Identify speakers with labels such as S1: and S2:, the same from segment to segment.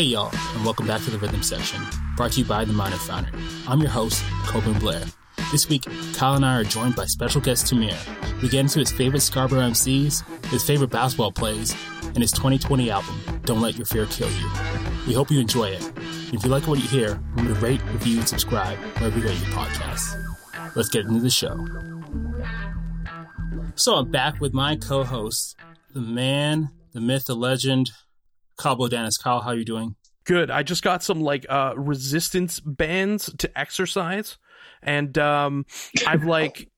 S1: Hey y'all, and welcome back to the Rhythm Section, brought to you by the Mind Refinery. I'm your host, Coburn Blair. This week, Kyle and I are joined by special guest Tamir. We get into his favorite Scarborough MCs, his favorite basketball plays, and his 2020 album, Don't Let Your Fear Kill You. We hope you enjoy it. If you like what you hear, remember to rate, review, and subscribe wherever you get your podcasts. Let's get into the show. So I'm back with my co-host, the man, the myth, the legend, Kyle Bodanis. Kyle, how are you doing?
S2: Good. I just got some like uh resistance bands to exercise, and um I've like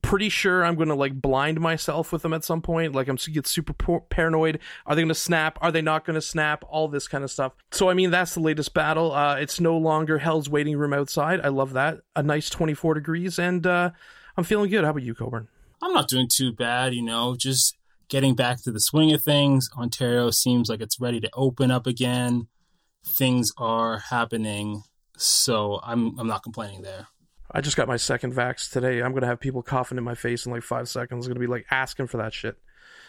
S2: pretty sure I'm gonna like blind myself with them at some point. Like I'm get super paranoid. Are they gonna snap? Are they not gonna snap? All this kind of stuff. So I mean that's the latest battle. Uh It's no longer Hell's waiting room outside. I love that. A nice 24 degrees, and uh I'm feeling good. How about you, Coburn?
S1: I'm not doing too bad. You know, just getting back to the swing of things. Ontario seems like it's ready to open up again. Things are happening, so I'm I'm not complaining there.
S2: I just got my second vax today. I'm gonna have people coughing in my face in like five seconds. I'm gonna be like asking for that shit.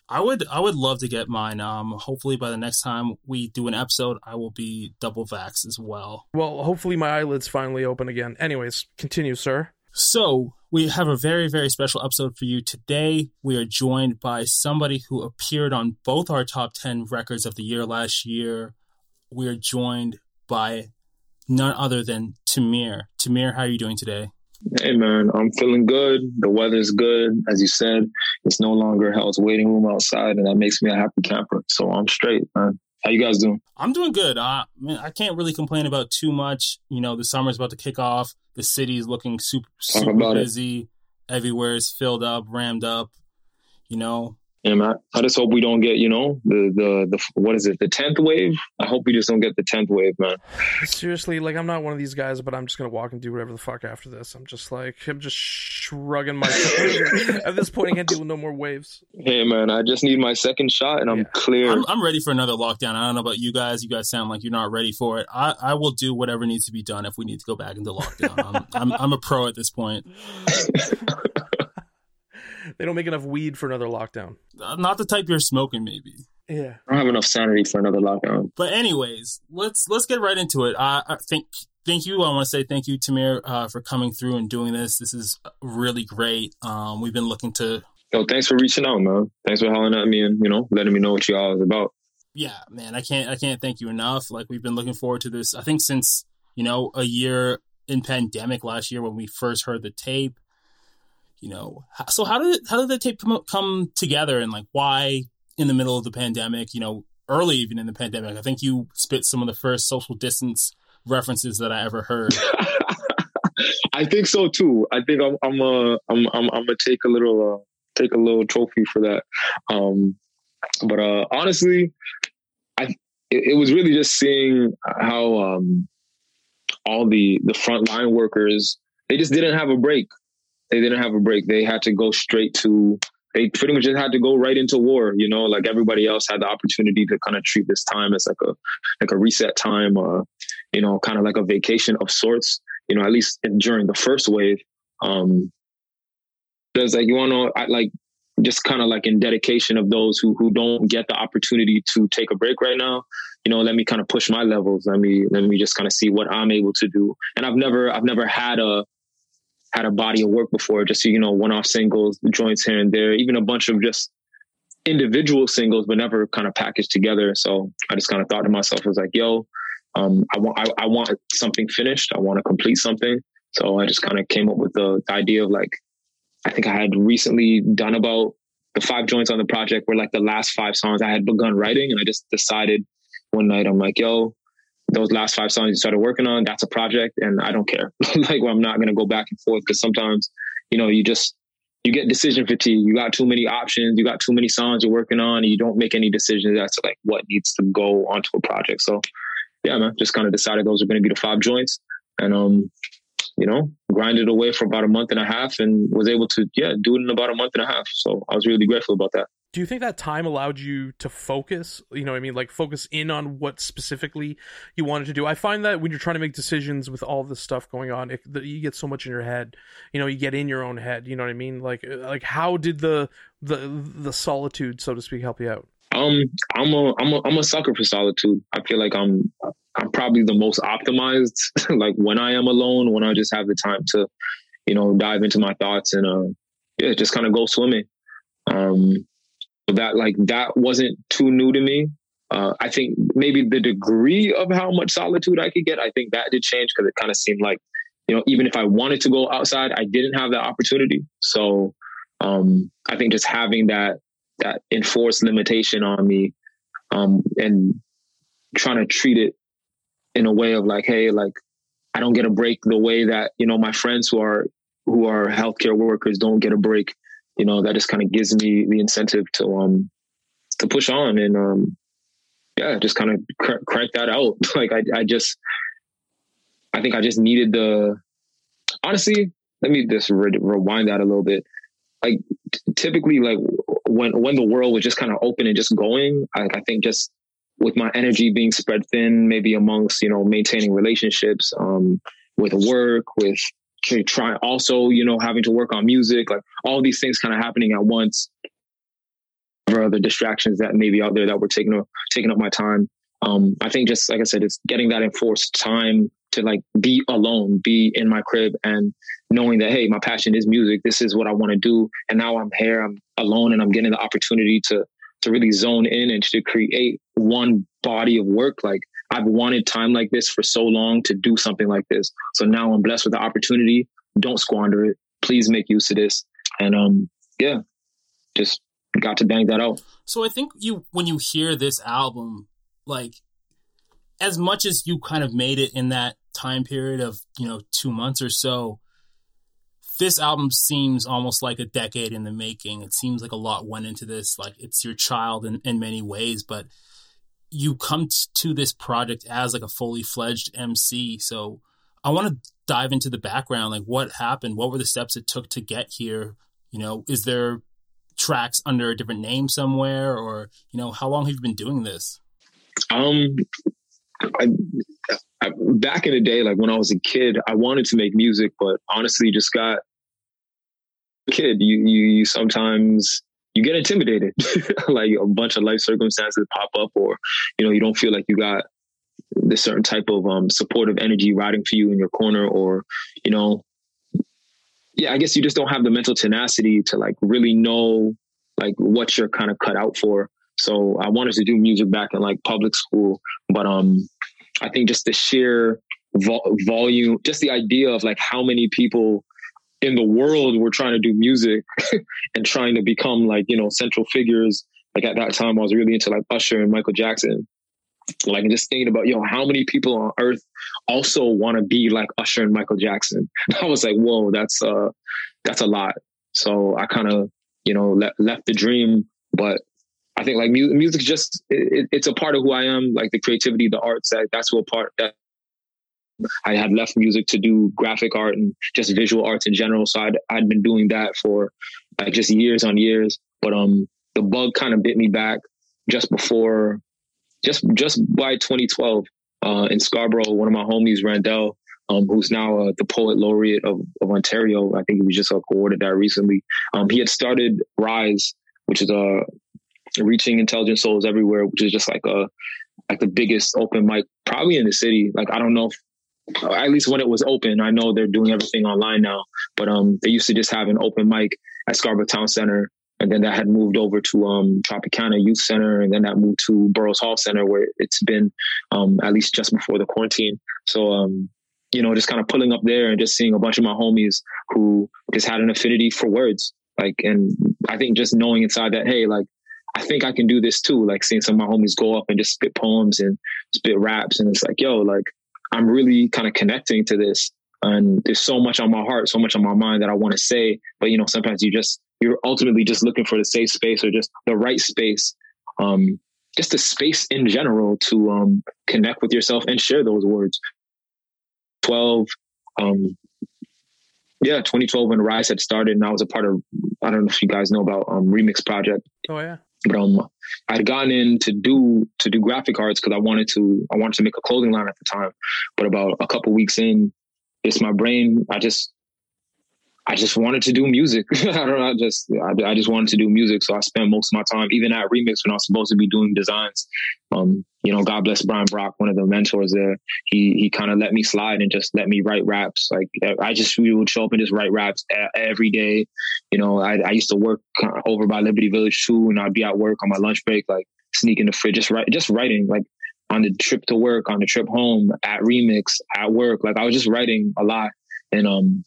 S1: I would I would love to get mine. Um, hopefully by the next time we do an episode, I will be double vax as well.
S2: Well, hopefully my eyelids finally open again. Anyways, continue, sir.
S1: So we have a very, very special episode for you today. We are joined by somebody who appeared on both our top 10 records of the year last year. We are joined by none other than Tamir. Tamir, how are you doing today?
S3: Hey man, I'm feeling good. The weather's good. As you said, it's no longer hell's waiting room outside, and that makes me a happy camper. So I'm straight, man. How you guys doing?
S1: I'm doing good. Uh, man, I can't really complain about too much. You know, the summer's about to kick off. The city's looking super super busy. It. Everywhere is filled up, rammed up. You know,
S3: yeah, man. I just hope we don't get, you know, the the the what is it, the tenth wave? I hope we just don't get the tenth wave, man.
S2: Seriously, like I'm not one of these guys, but I'm just gonna walk and do whatever the fuck after this. I'm just like I'm just shrugging my At this point, I can't deal with no more waves.
S3: Hey, man, I just need my second shot, and I'm yeah. clear.
S1: I'm, I'm, ready for another lockdown. I don't know about you guys. You guys sound like you're not ready for it. I I will do whatever needs to be done if we need to go back into lockdown. I'm I'm, I'm a pro at this point.
S2: they don't make enough weed for another lockdown.
S1: Uh, not the type you're smoking, maybe.
S2: Yeah,
S3: I don't have enough sanity for another lockdown.
S1: But anyways, let's let's get right into it. Uh, I think thank you. I want to say thank you, Tamir, uh, for coming through and doing this. This is really great. Um, we've been looking to.
S3: Yo, thanks for reaching out, man. Thanks for hollering at me and you know letting me know what you all is about.
S1: Yeah, man, I can't I can't thank you enough. Like we've been looking forward to this. I think since you know a year in pandemic last year when we first heard the tape you know so how did how did the tape come, come together and like why in the middle of the pandemic you know early even in the pandemic? I think you spit some of the first social distance references that i ever heard.
S3: I think so too. I think i'm i'm uh i'm i'm, I'm gonna take a little uh take a little trophy for that. Um but uh honestly i it, it was really just seeing how um all the the frontline workers they just didn't have a break they didn't have a break. They had to go straight to they pretty much just had to go right into war, you know, like everybody else had the opportunity to kind of treat this time as like a like a reset time or, you know, kind of like a vacation of sorts, you know, at least during the first wave. Um there's like you wanna like just kind of like in dedication of those who who don't get the opportunity to take a break right now you know let me kind of push my levels let me let me just kind of see what i'm able to do and i've never i've never had a had a body of work before, just you know, one off singles, joints here and there, even a bunch of just individual singles, but never kind of packaged together. So I just kind of thought to myself, I was like, yo, um, I want I, I want something finished. I want to complete something. So I just kind of came up with the, the idea of like, I think I had recently done about the five joints on the project were like the last five songs I had begun writing. And I just decided one night, I'm like, yo, those last five songs you started working on, that's a project and I don't care. like well, I'm not gonna go back and forth because sometimes, you know, you just you get decision fatigue. You got too many options, you got too many songs you're working on, and you don't make any decisions as to like what needs to go onto a project. So yeah, man, just kind of decided those are gonna be the five joints. And um, you know, grinded away for about a month and a half and was able to, yeah, do it in about a month and a half. So I was really grateful about that
S2: do you think that time allowed you to focus you know i mean like focus in on what specifically you wanted to do i find that when you're trying to make decisions with all this stuff going on it, the, you get so much in your head you know you get in your own head you know what i mean like uh, like how did the the the solitude so to speak help you out
S3: Um, I'm a I'm a I'm a sucker for solitude. I feel like I'm I'm probably the most optimized. like when I am alone, when I just have the time to, you know, dive into my thoughts and uh, yeah, just kind of go swimming. Um, that like that wasn't too new to me. Uh, I think maybe the degree of how much solitude I could get, I think that did change because it kind of seemed like, you know, even if I wanted to go outside, I didn't have that opportunity. So um, I think just having that that enforced limitation on me um, and trying to treat it in a way of like, hey, like I don't get a break the way that you know my friends who are who are healthcare workers don't get a break. You know, that just kind of gives me the incentive to um to push on and um yeah, just kind of cr- crank that out. like I I just I think I just needed the honestly. Let me just re- rewind that a little bit. Like t- typically, like when when the world was just kind of open and just going, I, I think just with my energy being spread thin, maybe amongst you know maintaining relationships, um, with work, with trying also you know having to work on music, like all these things kind of happening at once. Or other distractions that may be out there that were taking up taking up my time. Um, I think just like I said, it's getting that enforced time to like be alone, be in my crib and knowing that, hey, my passion is music. This is what I want to do. And now I'm here, I'm alone and I'm getting the opportunity to, to really zone in and to create one body of work. Like I've wanted time like this for so long to do something like this. So now I'm blessed with the opportunity. Don't squander it. Please make use of this. And, um, yeah, just got to bang that out.
S1: So I think you, when you hear this album, like as much as you kind of made it in that time period of you know two months or so this album seems almost like a decade in the making it seems like a lot went into this like it's your child in, in many ways but you come to this project as like a fully fledged mc so i want to dive into the background like what happened? What were the steps it took to get here? You know is there tracks under a different name somewhere? Or you know how long have you been doing this?
S3: Um I, I, back in the day, like when I was a kid, I wanted to make music, but honestly, just got kid. You you, you sometimes you get intimidated, like a bunch of life circumstances pop up, or you know you don't feel like you got this certain type of um, supportive energy riding for you in your corner, or you know, yeah, I guess you just don't have the mental tenacity to like really know like what you're kind of cut out for. So I wanted to do music back in like public school, but um, I think just the sheer vo- volume, just the idea of like how many people in the world were trying to do music and trying to become like you know central figures. Like at that time, I was really into like Usher and Michael Jackson. Like just thinking about yo, know, how many people on Earth also want to be like Usher and Michael Jackson? I was like, whoa, that's uh, that's a lot. So I kind of you know le- left the dream, but I think like mu- music just it, it's a part of who I am. Like the creativity, the arts. That, that's what part that I had left music to do graphic art and just visual arts in general. So I'd I'd been doing that for like just years on years. But um, the bug kind of bit me back just before, just just by 2012 uh, in Scarborough. One of my homies, Randell, um, who's now uh, the poet laureate of, of Ontario. I think he was just awarded that recently. Um, he had started Rise, which is a reaching intelligent souls everywhere, which is just like a like the biggest open mic probably in the city. Like I don't know if at least when it was open, I know they're doing everything online now. But um they used to just have an open mic at Scarborough Town Center. And then that had moved over to um, Tropicana Youth Center, and then that moved to Burrows Hall Center, where it's been um, at least just before the quarantine. So, um, you know, just kind of pulling up there and just seeing a bunch of my homies who just had an affinity for words. Like, and I think just knowing inside that, hey, like I think I can do this too. Like seeing some of my homies go up and just spit poems and spit raps. And it's like, yo, like I'm really kind of connecting to this. And there's so much on my heart, so much on my mind that I want to say. But you know, sometimes you just you're ultimately just looking for the safe space or just the right space. Um, just a space in general to um, connect with yourself and share those words. 12, um, yeah, 2012 when Rise had started, and I was a part of. I don't know if you guys know about um, Remix Project.
S2: Oh yeah
S3: but um, I'd gotten in to do to do graphic arts because I wanted to I wanted to make a clothing line at the time. But about a couple weeks in, it's my brain. I just I just wanted to do music. I don't know. I just I, I, just wanted to do music, so I spent most of my time, even at Remix, when I was supposed to be doing designs. Um, you know, God bless Brian Brock, one of the mentors there. He he kind of let me slide and just let me write raps. Like I just we would show up and just write raps every day. You know, I, I used to work over by Liberty Village too, and I'd be at work on my lunch break, like sneak in the fridge, just write, just writing, like on the trip to work, on the trip home, at Remix, at work. Like I was just writing a lot, and um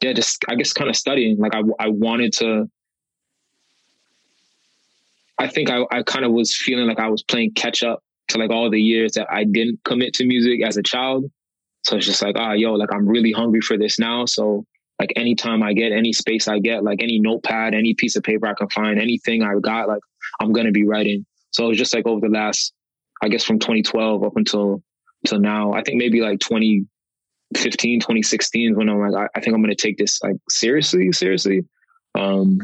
S3: yeah, just I guess kind of studying. Like I I wanted to. I think I, I kind of was feeling like I was playing catch up to like all the years that I didn't commit to music as a child. So it's just like, ah, yo, like I'm really hungry for this now. So like anytime I get any space I get, like any notepad, any piece of paper I can find, anything I've got, like I'm gonna be writing. So it's just like over the last, I guess from 2012 up until till now, I think maybe like 20, 15, 2016 when I'm like, I, I think I'm to take this like seriously, seriously. Um,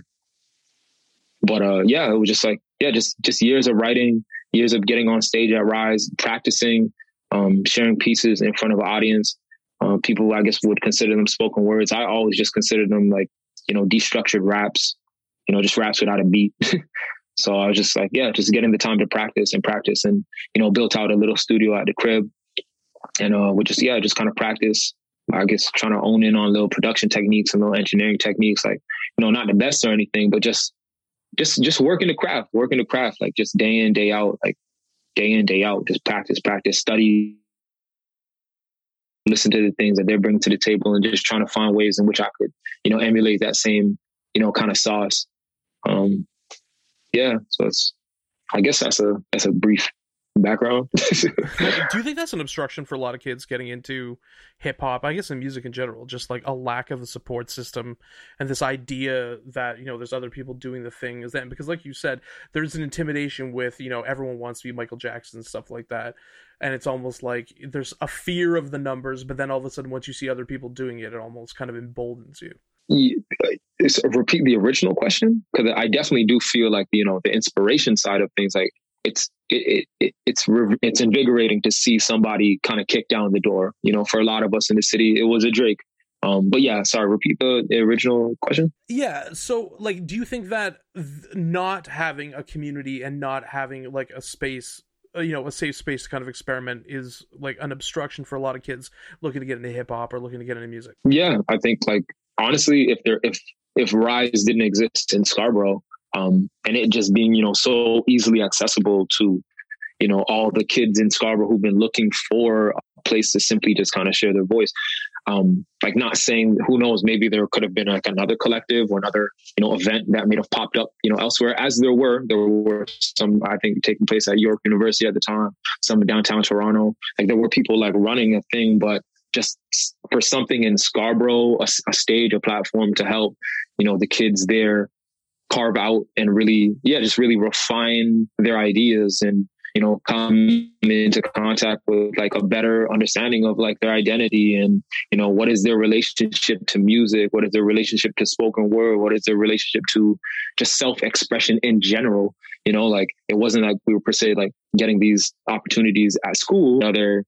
S3: but, uh, yeah, it was just like, yeah, just, just years of writing, years of getting on stage at Rise, practicing, um, sharing pieces in front of an audience. Uh, people, I guess, would consider them spoken words. I always just considered them like, you know, destructured raps, you know, just raps without a beat. so I was just like, yeah, just getting the time to practice and practice and, you know, built out a little studio at the crib and uh, we just yeah, just kind of practice. I guess trying to own in on little production techniques and little engineering techniques, like you know, not the best or anything, but just just just working the craft, working the craft, like just day in day out, like day in day out, just practice, practice, study, listen to the things that they're bringing to the table, and just trying to find ways in which I could, you know, emulate that same, you know, kind of sauce. Um, yeah, so it's, I guess that's a that's a brief background.
S2: Do you think that's an obstruction for a lot of kids getting into hip hop? I guess in music in general, just like a lack of a support system and this idea that, you know, there's other people doing the thing is that because like you said, there's an intimidation with, you know, everyone wants to be Michael Jackson and stuff like that. And it's almost like there's a fear of the numbers, but then all of a sudden once you see other people doing it, it almost kind of emboldens you.
S3: Uh, it's, repeat the original question because I definitely do feel like you know the inspiration side of things like it's it, it, it's it's invigorating to see somebody kind of kick down the door. You know, for a lot of us in the city, it was a Drake. Um, but yeah, sorry, repeat the, the original question.
S2: Yeah, so like, do you think that th- not having a community and not having like a space, uh, you know, a safe space to kind of experiment is like an obstruction for a lot of kids looking to get into hip hop or looking to get into music?
S3: Yeah, I think like honestly, if there if if Rise didn't exist in Scarborough, um, and it just being you know so easily accessible to you know all the kids in Scarborough who've been looking for a place to simply just kind of share their voice. Um, like not saying who knows maybe there could have been like another collective or another you know event that may have popped up you know elsewhere as there were there were some I think taking place at York University at the time some downtown Toronto like there were people like running a thing but just for something in Scarborough a, a stage a platform to help you know the kids there carve out and really, yeah, just really refine their ideas and, you know, come into contact with like a better understanding of like their identity and, you know, what is their relationship to music? What is their relationship to spoken word? What is their relationship to just self expression in general? You know, like it wasn't like we were per se like getting these opportunities at school. Other,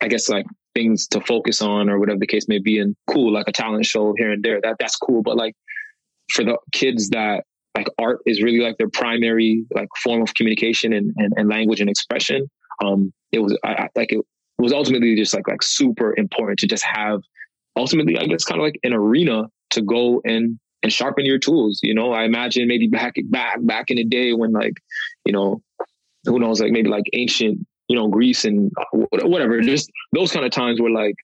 S3: I guess like things to focus on or whatever the case may be and cool like a talent show here and there that that's cool but like for the kids that like art is really like their primary like form of communication and, and, and language and expression. Um, it was I, I, like it was ultimately just like like super important to just have ultimately I guess kind of like an arena to go and and sharpen your tools. You know, I imagine maybe back back back in the day when like you know who knows like maybe like ancient you know Greece and whatever just those kind of times where like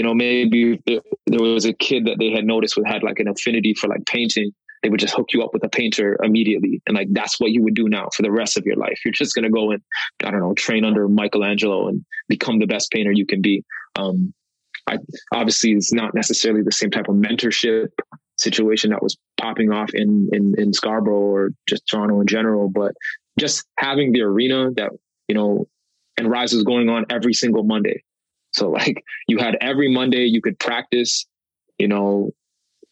S3: you know, maybe there was a kid that they had noticed who had like an affinity for like painting. They would just hook you up with a painter immediately. And like, that's what you would do now for the rest of your life. You're just going to go and, I don't know, train under Michelangelo and become the best painter you can be. Um, I, obviously it's not necessarily the same type of mentorship situation that was popping off in, in, in Scarborough or just Toronto in general, but just having the arena that, you know, and Rise is going on every single Monday. So like you had every Monday you could practice, you know,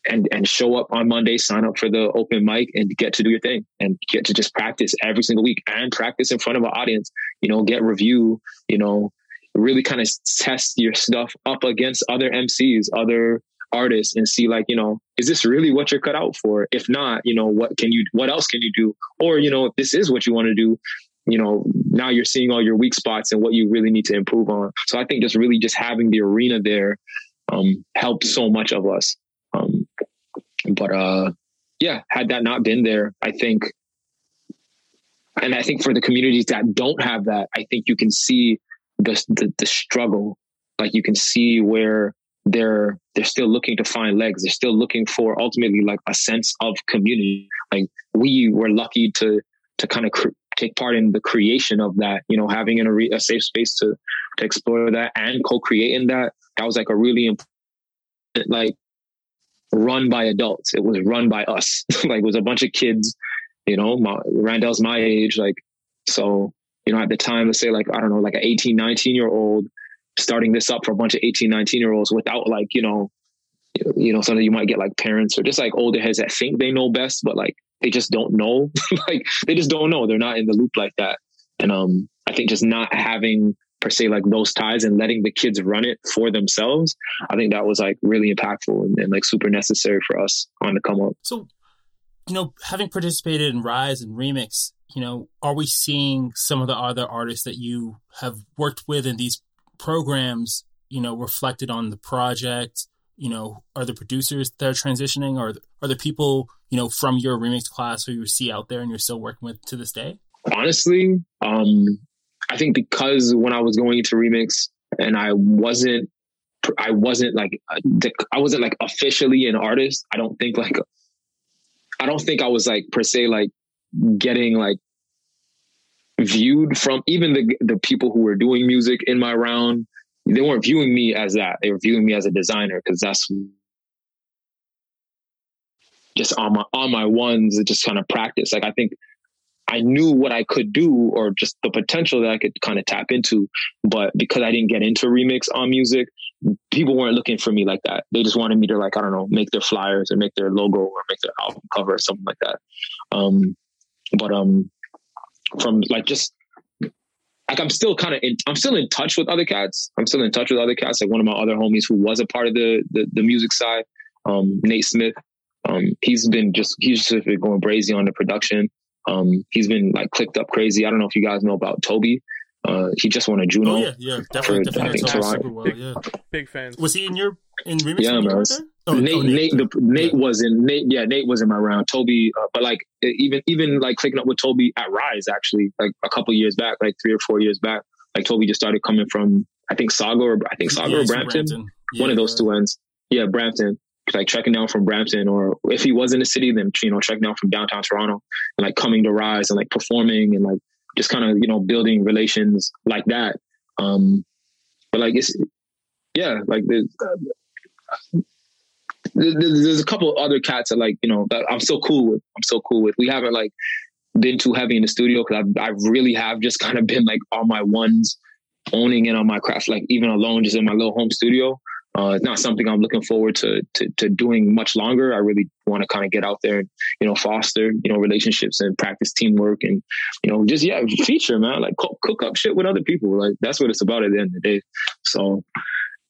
S3: and and show up on Monday, sign up for the open mic and get to do your thing and get to just practice every single week and practice in front of an audience, you know, get review, you know, really kind of test your stuff up against other MCs, other artists and see like, you know, is this really what you're cut out for? If not, you know, what can you, what else can you do? Or, you know, if this is what you want to do, you know, now you're seeing all your weak spots and what you really need to improve on. So I think just really just having the arena there um, helped so much of us. Um, but uh, yeah, had that not been there, I think, and I think for the communities that don't have that, I think you can see the, the, the struggle. Like you can see where they're they're still looking to find legs. They're still looking for ultimately like a sense of community. Like we were lucky to to kind of take part in the creation of that. You know, having a, a safe space to to explore that and co-creating that. That was like a really important like run by adults. It was run by us. like it was a bunch of kids. You know, my, Randell's my age. Like so, you know, at the time, let's say like I don't know, like an 18, 19 year old starting this up for a bunch of 18, 19 year olds without like, you know, you know, something you might get like parents or just like older heads that think they know best, but like they just don't know. like they just don't know. They're not in the loop like that. And um, I think just not having per se like those ties and letting the kids run it for themselves, I think that was like really impactful and, and like super necessary for us on the come up.
S1: So, you know, having participated in Rise and Remix, you know, are we seeing some of the other artists that you have worked with in these programs, you know, reflected on the project? You know, are the producers that are transitioning, or are the people you know from your remix class who you see out there and you're still working with to this day?
S3: Honestly, um, I think because when I was going into remix and I wasn't, I wasn't like, I wasn't like officially an artist. I don't think like, I don't think I was like per se like getting like viewed from even the the people who were doing music in my round. They weren't viewing me as that. They were viewing me as a designer because that's just on my on my ones. Just kind of practice. Like I think I knew what I could do or just the potential that I could kind of tap into. But because I didn't get into remix on music, people weren't looking for me like that. They just wanted me to like, I don't know, make their flyers or make their logo or make their album cover or something like that. Um, but um, from like just like I'm still kind of in, I'm still in touch with other cats. I'm still in touch with other cats. Like one of my other homies who was a part of the the, the music side, um, Nate Smith. Um, he's been just he's just been going crazy on the production. Um, he's been like clicked up crazy. I don't know if you guys know about Toby. Uh, he just won a Juno.
S1: Oh yeah, yeah, definitely. For, definitely I think super well. Yeah,
S2: big fan.
S1: Was he in your in remix?
S3: Yeah, man. Oh, Nate, oh, Nate, Nate, the, Nate yeah. was in Nate. Yeah, Nate was in my round. Toby, uh, but like even even like clicking up with Toby at Rise actually, like a couple years back, like three or four years back, like Toby just started coming from I think Sauga or I think Sauga yeah, or Brampton, Brampton. Yeah, one of those two ends. Yeah, Brampton like trekking down from Brampton, or if he was in the city, then you know trekking down from downtown Toronto and like coming to Rise and like performing and like just kind of you know building relations like that. Um, but like it's yeah, like there's, uh, there's a couple other cats that like you know that I'm so cool with. I'm so cool with. We haven't like been too heavy in the studio because I I really have just kind of been like on my ones, owning it on my craft, like even alone, just in my little home studio. Uh, it's not something I'm looking forward to, to, to doing much longer. I really want to kind of get out there and you know foster you know relationships and practice teamwork and you know just yeah feature man like cook, cook up shit with other people like that's what it's about at the end of the day. So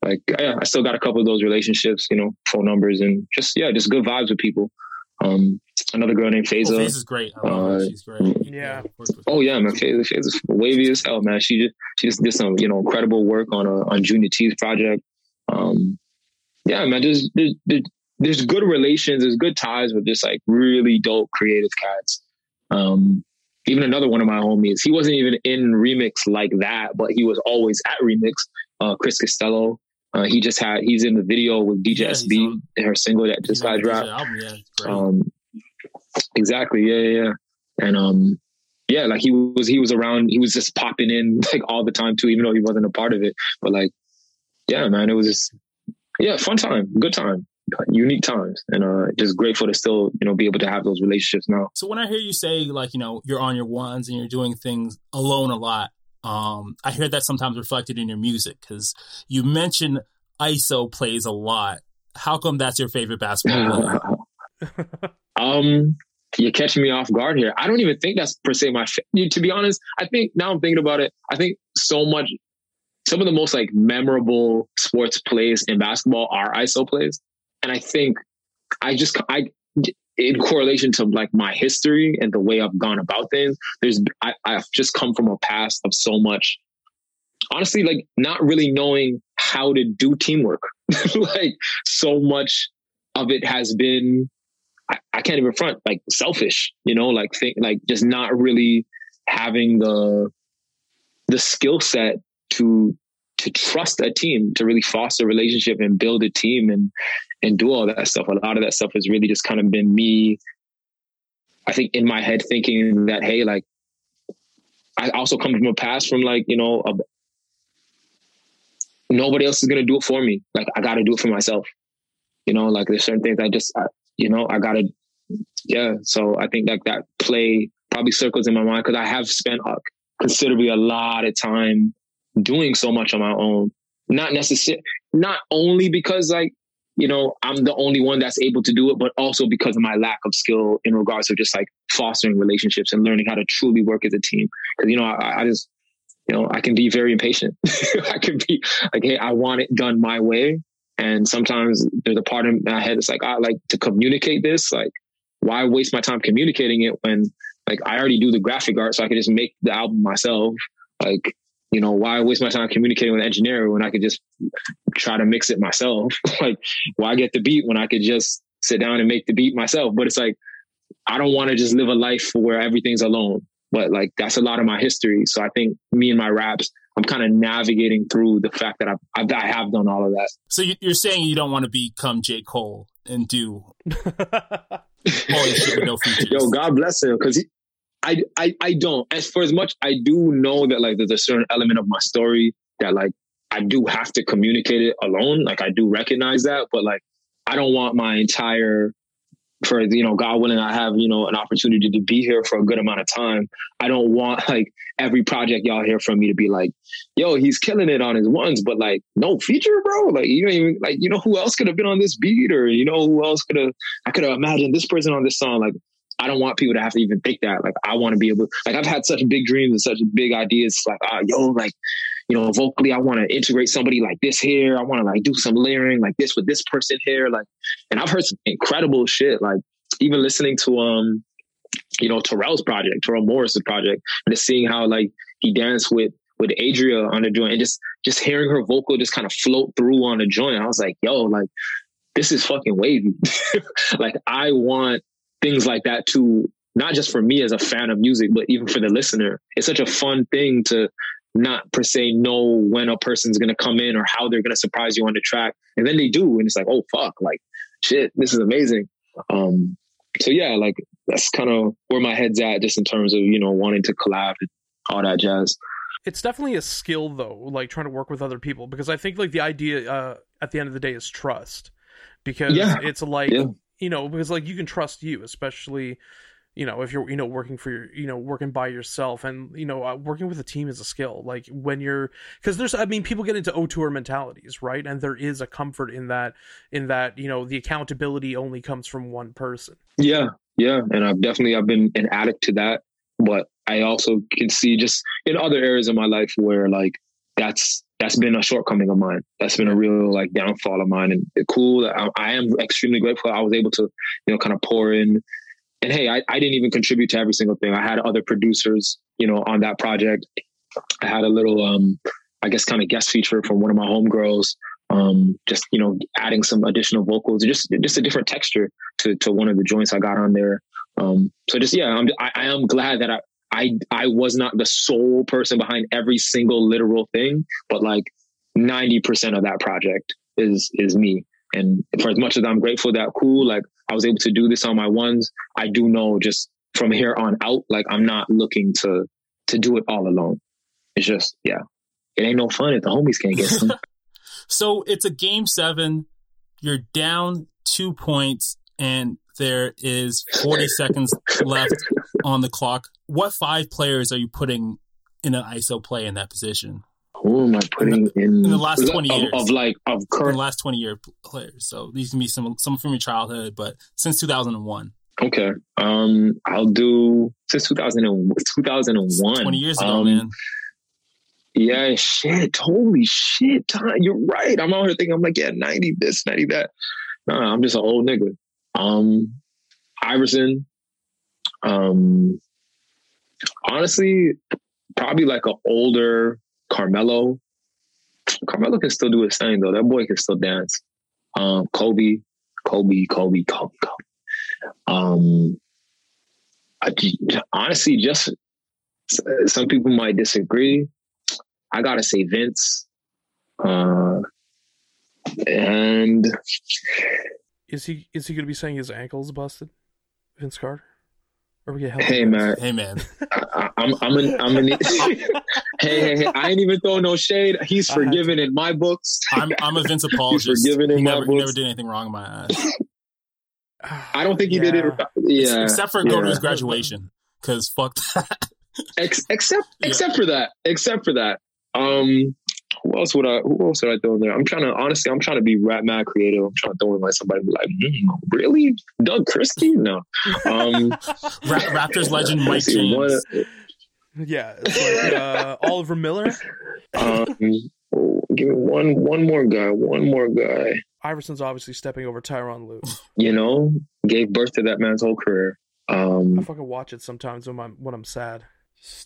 S3: like yeah, I still got a couple of those relationships, you know, phone numbers and just yeah, just good vibes with people. Um, another girl named Faiza. Oh,
S1: Faiza's great. Uh, She's great.
S2: Yeah.
S3: Oh yeah, man. Faiza, Faiza's wavy as hell, man. She just she just did some you know incredible work on a on Junia-T's project. Um, yeah, man, there's, there's, there's good relations, there's good ties with just like really dope creative cats. Um, even another one of my homies, he wasn't even in remix like that, but he was always at remix. Uh, Chris Costello. Uh, he just had he's in the video with DJ yeah, SB in her single that just got dropped. Yeah, um, exactly, yeah, yeah, yeah, and um, yeah, like he was he was around, he was just popping in like all the time too, even though he wasn't a part of it. But like yeah, man, it was just yeah, fun time, good time, unique times, and uh, just grateful to still you know be able to have those relationships now.
S1: So when I hear you say like you know you're on your ones and you're doing things alone a lot, um, I hear that sometimes reflected in your music because you mentioned ISO plays a lot. How come that's your favorite basketball
S3: player? um, you're catching me off guard here. I don't even think that's per se my. To be honest, I think now I'm thinking about it. I think so much some of the most like memorable sports plays in basketball are ISO plays. and I think I just I in correlation to like my history and the way I've gone about things, there's I, I've just come from a past of so much honestly like not really knowing how to do teamwork. like so much of it has been I, I, can't even front like selfish, you know, like think like just not really having the the skill set to to trust a team, to really foster a relationship and build a team and and do all that stuff. A lot of that stuff has really just kind of been me. I think in my head thinking that hey, like I also come from a past from like you know a, nobody else is gonna do it for me. Like I got to do it for myself. You know, like there's certain things I just I, you know I gotta yeah. So I think like that play probably circles in my mind because I have spent uh, considerably a lot of time doing so much on my own. Not necessarily, not only because like, you know, I'm the only one that's able to do it, but also because of my lack of skill in regards to just like fostering relationships and learning how to truly work as a team. Cause, you know, I, I just, you know, I can be very impatient. I can be like, hey, I want it done my way. And sometimes there's a part in my head that's like, I like to communicate this. Like, why waste my time communicating it when like I already do the graphic art, so I can just make the album myself. Like, you know, why waste my time communicating with an engineer when I could just try to mix it myself? like, why get the beat when I could just sit down and make the beat myself? But it's like, I don't want to just live a life where everything's alone. But like, that's a lot of my history. So I think me and my raps, I'm kind of navigating through the fact that I've, I've I have done all of that.
S1: So you're saying you don't want to become J. Cole and do all shit with no features.
S3: Yo, God bless him because I, I, I don't. As for as much, I do know that like there's a certain element of my story that like I do have to communicate it alone. Like I do recognize that, but like I don't want my entire for you know God willing, I have you know an opportunity to be here for a good amount of time. I don't want like every project y'all hear from me to be like, yo, he's killing it on his ones, but like no feature, bro. Like you don't even like you know who else could have been on this beat, or you know who else could have I could have imagined this person on this song. Like I don't want people to have to even think that. Like, I want to be able, like, I've had such big dreams and such big ideas. Like, uh, yo, like, you know, vocally, I want to integrate somebody like this here. I want to like do some layering like this with this person here. Like, and I've heard some incredible shit. Like, even listening to, um, you know, Terrell's project, Terrell Morris's project, and just seeing how like he danced with with Adria on the joint and just just hearing her vocal just kind of float through on the joint. I was like, yo, like this is fucking wavy. like I want things like that to not just for me as a fan of music, but even for the listener. It's such a fun thing to not per se know when a person's to come in or how they're to surprise you on the track. And then they do. And it's like, oh, fuck, like, shit, this is amazing. Um, so yeah, like that's kind of where my head's at just in terms of, you know, wanting to collab and all that jazz.
S2: It's definitely a skill though, like trying to work with other people because I think like the idea uh, at the end of the day is trust because yeah. it's like yeah you know because like you can trust you especially you know if you're you know working for your you know working by yourself and you know uh, working with a team is a skill. Like when you're because there's i mean people get into auteur mentalities right? And there is a comfort in that in that you know the accountability only comes from one person.
S3: Yeah yeah. And i've definitely i've been an addict to that. But i also can see just in other areas of my life where like that's that's been a shortcoming of mine. That's been a real like downfall of mine. And cool, I, I, am extremely grateful. I was able to, you know, kind of pour in. And hey, I, I didn't even contribute to every single thing. I had other producers, you know, on that project. I had a little, um, I guess, kind of guest feature from one of my homegirls. Um, just you know, adding some additional vocals, just just a different texture to to one of the joints I got on there. Um, so just yeah, I'm, I, I am glad that I, I I was not the sole person behind every single literal thing, but like 90% of that project is is me. And for as much as I'm grateful that cool, like I was able to do this on my ones, I do know just from here on out, like I'm not looking to to do it all alone. It's just, yeah. It ain't no fun if the homies can't get some.
S1: so it's a game seven. You're down two points and there is 40 seconds left on the clock. What five players are you putting in an ISO play in that position?
S3: Who am I putting in the,
S1: in, in the last twenty years
S3: of, of, like of current
S1: in the last twenty year players? So these can be some some from your childhood, but since two thousand and one.
S3: Okay, um, I'll do since 2000 and, 2001.
S1: Twenty years ago, um, man.
S3: Yeah, shit. Holy shit. You're right. I'm out here thinking, I'm like, yeah, 90 this, 90 that. nah, I'm just an old nigga. Um, Iverson. Um, honestly, probably like an older Carmelo. Carmelo can still do his thing though. That boy can still dance. Um, Kobe, Kobe, Kobe, Kobe, Kobe. Um, I, honestly, just some people might disagree. I gotta say Vince. Uh, and
S2: is he is he gonna be saying his ankle's busted, Vince Carter? Or we
S3: hey man,
S1: hey man,
S3: I, am I'm an, I'm an, hey, hey hey I ain't even throwing no shade. He's forgiven in my books.
S1: I'm I'm a Vince apologist. He's forgiven in he my never, books. He never did anything wrong in my eyes.
S3: I don't think he yeah. did it. Yeah,
S1: except for yeah. going to his graduation, because fuck that.
S3: Ex- except yeah. except for that, except for that. Um, who else would I? Who else would I throw in there? I'm trying to honestly. I'm trying to be rap mad creative. I'm trying to throw in like somebody like, mm, really, Doug Christie? No. Um,
S1: Raptors legend Mike James. What,
S2: yeah, like uh, Oliver Miller.
S3: Um, give me one, one more guy, one more guy.
S2: Iverson's obviously stepping over Tyronn Lue.
S3: You know, gave birth to that man's whole career. Um,
S2: I fucking watch it sometimes when I'm when I'm sad.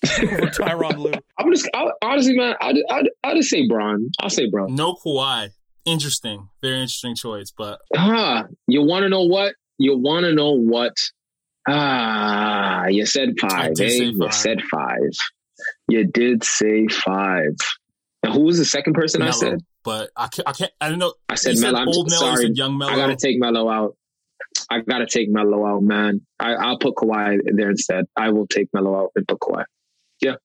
S2: Tyronn Lue.
S3: I'm just I, honestly, man. I I I just say Bron. I'll say Bron.
S1: No Kawhi. Interesting, very interesting choice. But
S3: ah, you want to know what? You want to know what? Ah, you said five. Eh? Five. You said five. You did say five. Now, who was the second person
S1: Melo,
S3: I said?
S1: But I can't. I can't. I don't know.
S3: I said Melo. I'm old Melo. Sorry, young Melo. I gotta take Melo out. I gotta take Melo out, man. I, will put Kawhi there instead. I will take Melo out and put Kawhi. Yeah,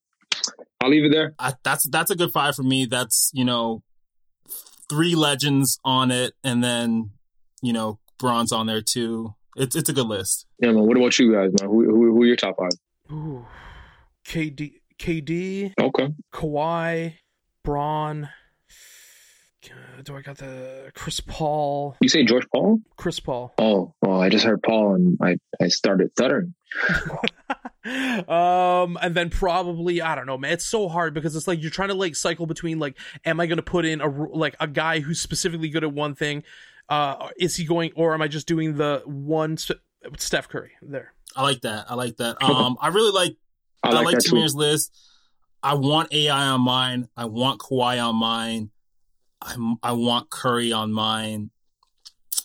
S3: I'll leave it there.
S1: I, that's that's a good five for me. That's you know three legends on it, and then you know bronze on there too. It's it's a good list.
S3: Yeah, man. What about you guys, man? Who who, who are your top five?
S2: Ooh, KD, KD.
S3: Okay.
S2: Kawhi, Bron. Uh, do I got the Chris Paul?
S3: You say George Paul?
S2: Chris Paul.
S3: Oh, well, I just heard Paul and I, I started stuttering.
S2: um, and then probably I don't know, man. It's so hard because it's like you're trying to like cycle between like, am I going to put in a like a guy who's specifically good at one thing? Uh, is he going, or am I just doing the one Steph Curry there?
S1: I like that. I like that. Um, I really like. I like, I like Tamir's list. I want AI on mine. I want Kawhi on mine. I I want Curry on mine,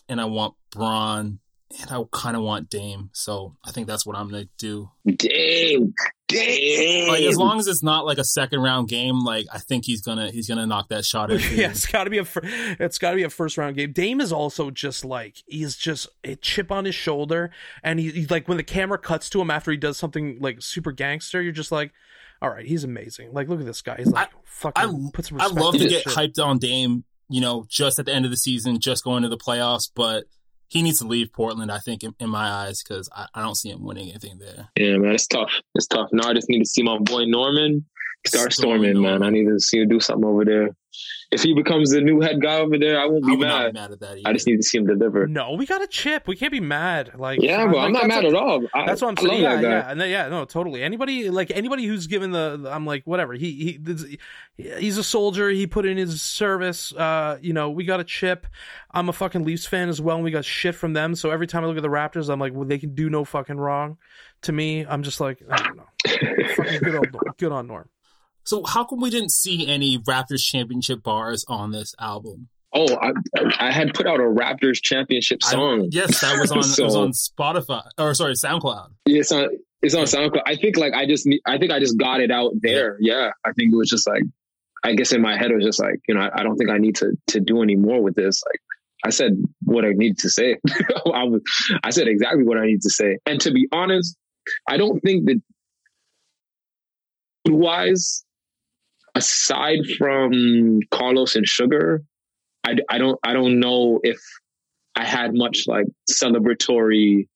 S1: and I want Bron, and I kind of want Dame. So I think that's what I'm gonna do.
S3: Dame, Dame.
S1: Like as long as it's not like a second round game, like I think he's gonna he's gonna knock that shot in.
S2: yeah, it's got to be a it's got to be a first round game. Dame is also just like he's just a chip on his shoulder, and he, he's like when the camera cuts to him after he does something like super gangster, you're just like all right, he's amazing. Like, look at this guy. He's like, I, fucking I, put some
S1: I love to get shit. hyped on Dame, you know, just at the end of the season, just going to the playoffs, but he needs to leave Portland, I think, in, in my eyes, because I, I, don't see him winning anything there.
S3: Yeah, man, it's tough. It's tough. Now I just need to see my boy Norman start storming, man. I need to see him do something over there if he becomes the new head guy over there, I won't be I mad. mad at that. Either. I just need to see him deliver.
S2: No, we got a chip. We can't be mad. Like
S3: yeah, but like, I'm not mad at all.
S2: I, that's what I'm saying. Yeah, yeah, and then, yeah, no, totally. Anybody like anybody who's given the, I'm like whatever. He he he's a soldier. He put in his service. Uh, you know, we got a chip. I'm a fucking Leafs fan as well, and we got shit from them. So every time I look at the Raptors, I'm like, well, they can do no fucking wrong. To me, I'm just like, I don't know. fucking good, old, good on Norm.
S1: So how come we didn't see any Raptors championship bars on this album?
S3: Oh, I, I had put out a Raptors championship song.
S1: I, yes, that was on so, it was on Spotify or sorry, SoundCloud.
S3: It's on it's on SoundCloud. I think like I just I think I just got it out there. Yeah. yeah, I think it was just like I guess in my head it was just like you know I, I don't think I need to to do any more with this. Like I said what I needed to say. I was I said exactly what I need to say. And to be honest, I don't think that wise aside from Carlos and Sugar, I, I don't I don't know if I had much like celebratory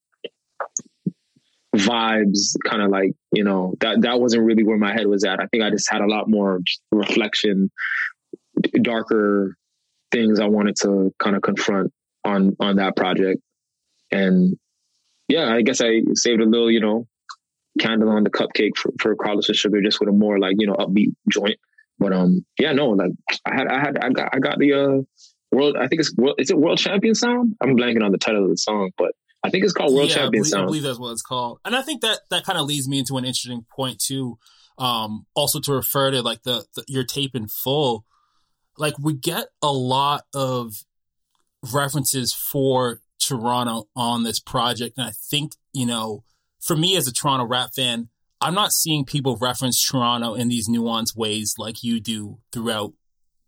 S3: vibes kind of like you know that that wasn't really where my head was at. I think i just had a lot more reflection darker things i wanted to kind of confront on on that project. And yeah i guess i saved a little you know candle on the cupcake for, for carlos and sugar just with a more like you know upbeat joint but um, yeah, no, like I had, I had, I got, I got the uh, world. I think it's world. Is it World Champion Sound? I'm blanking on the title of the song, but I think it's called World
S1: yeah,
S3: Champion
S1: I believe,
S3: Sound.
S1: I believe that's what it's called. And I think that that kind of leads me into an interesting point too. Um, also to refer to like the, the your tape in full, like we get a lot of references for Toronto on this project, and I think you know, for me as a Toronto rap fan, I'm not seeing people reference Toronto in these nuanced ways like you do throughout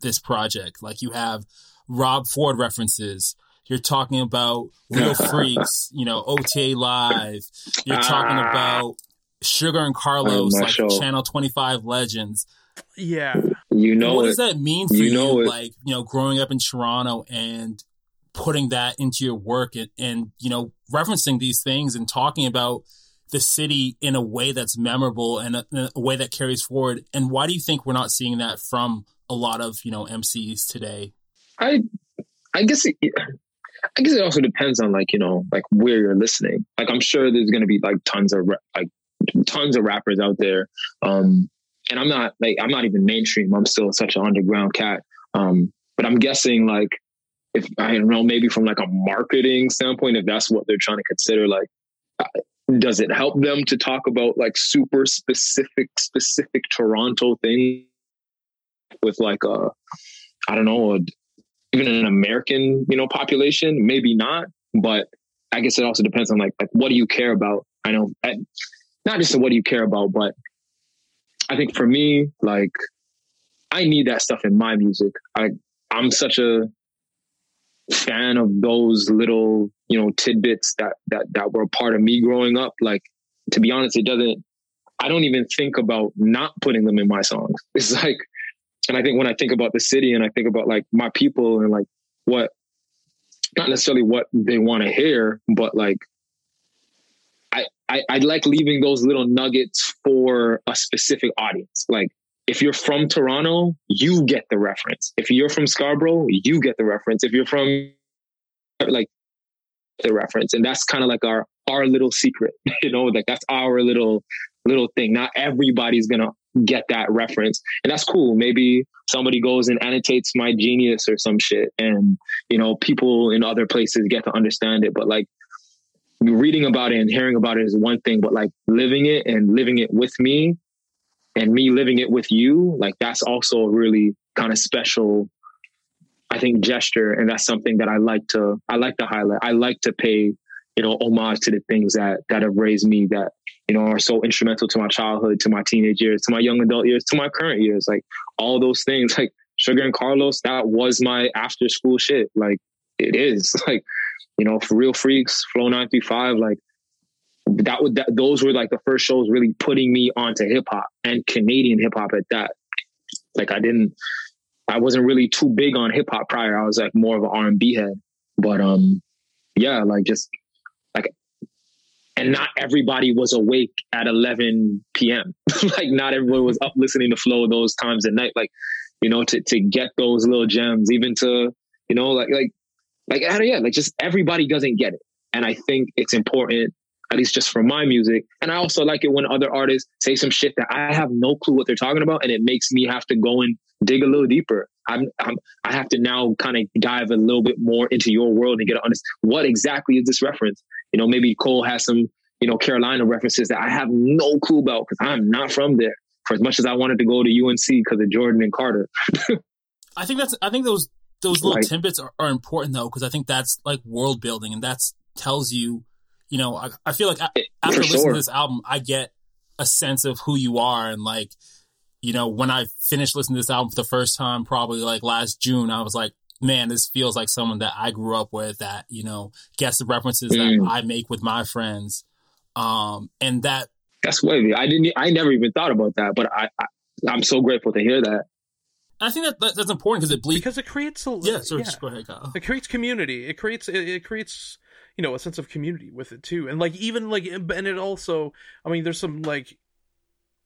S1: this project. Like you have Rob Ford references. You're talking about Real Freaks, you know, OTA Live. You're talking
S3: Ah.
S1: about Sugar and Carlos, like
S3: show.
S1: Channel 25 Legends.
S2: Yeah.
S3: You know
S1: what
S3: it.
S1: does that mean for
S3: You
S1: you,
S3: know
S1: like, you know, growing up in Toronto and putting that into your work and, and, you know, referencing these things and talking about the city in a way that's memorable and a, a way that carries forward? And why do you think we're not seeing that from a lot of, you know, MCs today?
S3: I I guess it, I guess it also depends on like you know like where you're listening. Like I'm sure there's gonna be like tons of like tons of rappers out there. Um, and I'm not like I'm not even mainstream. I'm still such an underground cat. Um, but I'm guessing like if I don't know maybe from like a marketing standpoint, if that's what they're trying to consider, like uh, does it help them to talk about like super specific specific Toronto thing with like a I don't know a even an American, you know, population, maybe not. But I guess it also depends on like like what do you care about? I know I, not just what do you care about, but I think for me, like I need that stuff in my music. I I'm such a fan of those little, you know, tidbits that that that were a part of me growing up. Like to be honest, it doesn't I don't even think about not putting them in my songs. It's like and I think when I think about the city and I think about like my people and like what, not necessarily what they want to hear, but like, I, I, I like leaving those little nuggets for a specific audience. Like, if you're from Toronto, you get the reference. If you're from Scarborough, you get the reference. If you're from like the reference, and that's kind of like our our little secret, you know, like that's our little little thing. Not everybody's gonna get that reference, and that's cool. Maybe somebody goes and annotates my genius or some shit, and you know, people in other places get to understand it. But like reading about it and hearing about it is one thing, but like living it and living it with me and me living it with you, like that's also a really kind of special, I think, gesture. And that's something that I like to I like to highlight. I like to pay, you know, homage to the things that that have raised me that, you know, are so instrumental to my childhood, to my teenage years, to my young adult years, to my current years. Like all those things, like Sugar and Carlos, that was my after school shit. Like it is. Like, you know, for real freaks, Flow 935, like that would that those were like the first shows really putting me onto hip hop and Canadian hip hop at that. Like I didn't I wasn't really too big on hip hop prior. I was like more of an R and B head. But um yeah, like just like and not everybody was awake at 11 p.m. like not everyone was up listening to flow those times at night. Like, you know, to to get those little gems, even to, you know, like like like yeah, like just everybody doesn't get it. And I think it's important at least just for my music. And I also like it when other artists say some shit that I have no clue what they're talking about, and it makes me have to go and dig a little deeper. I'm, I'm I have to now kind of dive a little bit more into your world and get to understand what exactly is this reference. You know, maybe Cole has some you know Carolina references that I have no clue about because I'm not from there. For as much as I wanted to go to UNC because of Jordan and Carter,
S1: I think that's I think those those little tidbits are, are important though because I think that's like world building and that's tells you, you know, I, I feel like a- after
S3: for
S1: listening to this album, I get a sense of who you are and like, you know, when I finished listening to this album for the first time, probably like last June, I was like, man, this feels like someone that I grew up with that you know gets the references
S3: Mm.
S1: that I make with my friends, um, and that
S3: that's wavy. I didn't. I never even thought about that, but I, I I'm so grateful to hear that.
S1: I think that, that that's important because it bleeds.
S2: Because it creates a
S1: Yeah, sorry, just go ahead, Kyle.
S2: it creates community it creates it, it creates you know a sense of community with it too. And like even like and it also i mean there's some like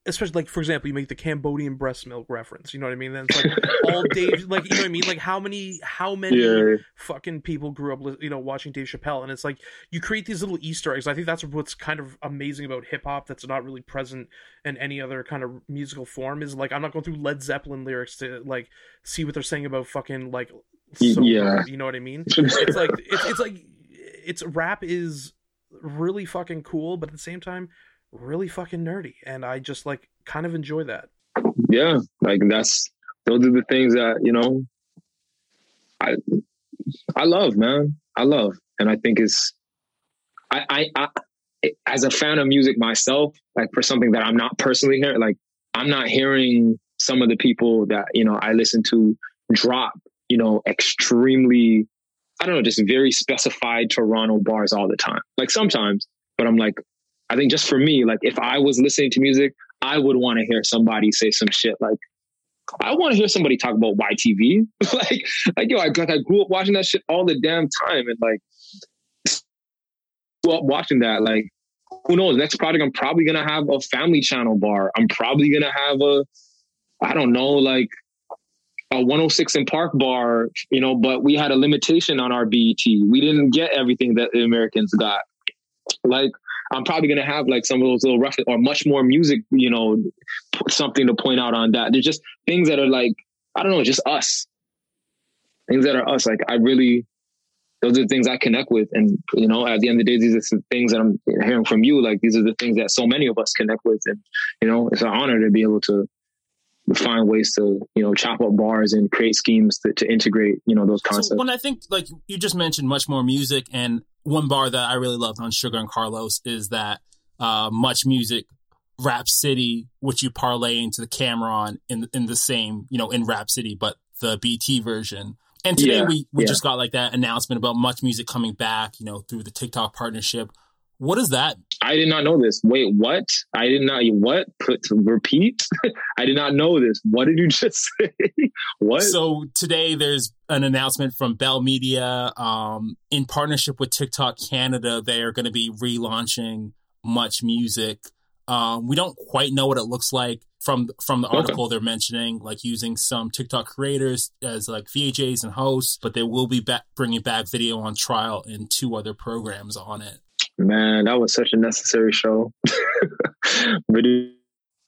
S2: especially like for example you make the cambodian breast milk reference you know what i mean? Then it's like all dave like you know what i mean? Like how many how many
S3: Yeah,
S2: fucking people grew up you know watching dave chappelle? And it's like you create these little easter eggs. I think that's what's kind of amazing about hip-hop that's not really present in any other kind of musical form is like i'm not going through led zeppelin lyrics to like see what they're saying about fucking like so
S3: yeah.
S2: you know what I mean? It's like it's, it's like it's rap is really fucking cool, but at the same time, really fucking nerdy, and I just like kind of enjoy that.
S3: Yeah, like that's those are the things that you know. I I love, man. I love, and I think it's I I, I as a fan of music myself, like for something that I'm not personally hearing, like I'm not hearing some of the people that you know I listen to drop, you know, extremely, I don't know, just very specified Toronto bars all the time. Like sometimes, but I'm like, I think just for me, like if I was listening to music, I would want to hear somebody say some shit like. I want to hear somebody talk about YTV. like, like yo, I, like I grew up watching that shit all the damn time, and like, grew up watching that. Like, who knows? Next project, I'm probably gonna have a family channel bar. I'm probably gonna have a, I don't know, like 106 in Park bar, you know, but we had a limitation on our BET. We didn't get everything that the Americans got. Like, I'm probably gonna have like some of those little rough or much more music, you know, something to point out on that. There's just things that are like, I don't know, just us. Things that are us. Like I really those are the things I connect with. And, you know, at the end of the day, these are things that I'm hearing from you. Like these are the things that so many of us connect with. And, you know, it's an honor to be able to find ways to, you know, chop up bars and create schemes to, to integrate, you know, those concepts. So
S1: when I think like you just mentioned much more music and one bar that I really loved on Sugar and Carlos is that uh, much music Rap City, which you parlay into the Cam'ron in in the same, you know, in Rap City, but the BT version. And today yeah, we, we yeah. just got like that announcement about Much Music coming back, you know, through the TikTok partnership. What is that?
S3: I did not know this. Wait, what? I did not. What? Put to repeat. I did not know this. What did you just say? what?
S1: So today there's an announcement from Bell Media, um, in partnership with TikTok Canada. They are going to be relaunching Much Music. Um, we don't quite know what it looks like from from the article. Okay. They're mentioning like using some TikTok creators as like VJs and hosts, but they will be back bringing back video on trial and two other programs on it.
S3: Man, that was such a necessary show. but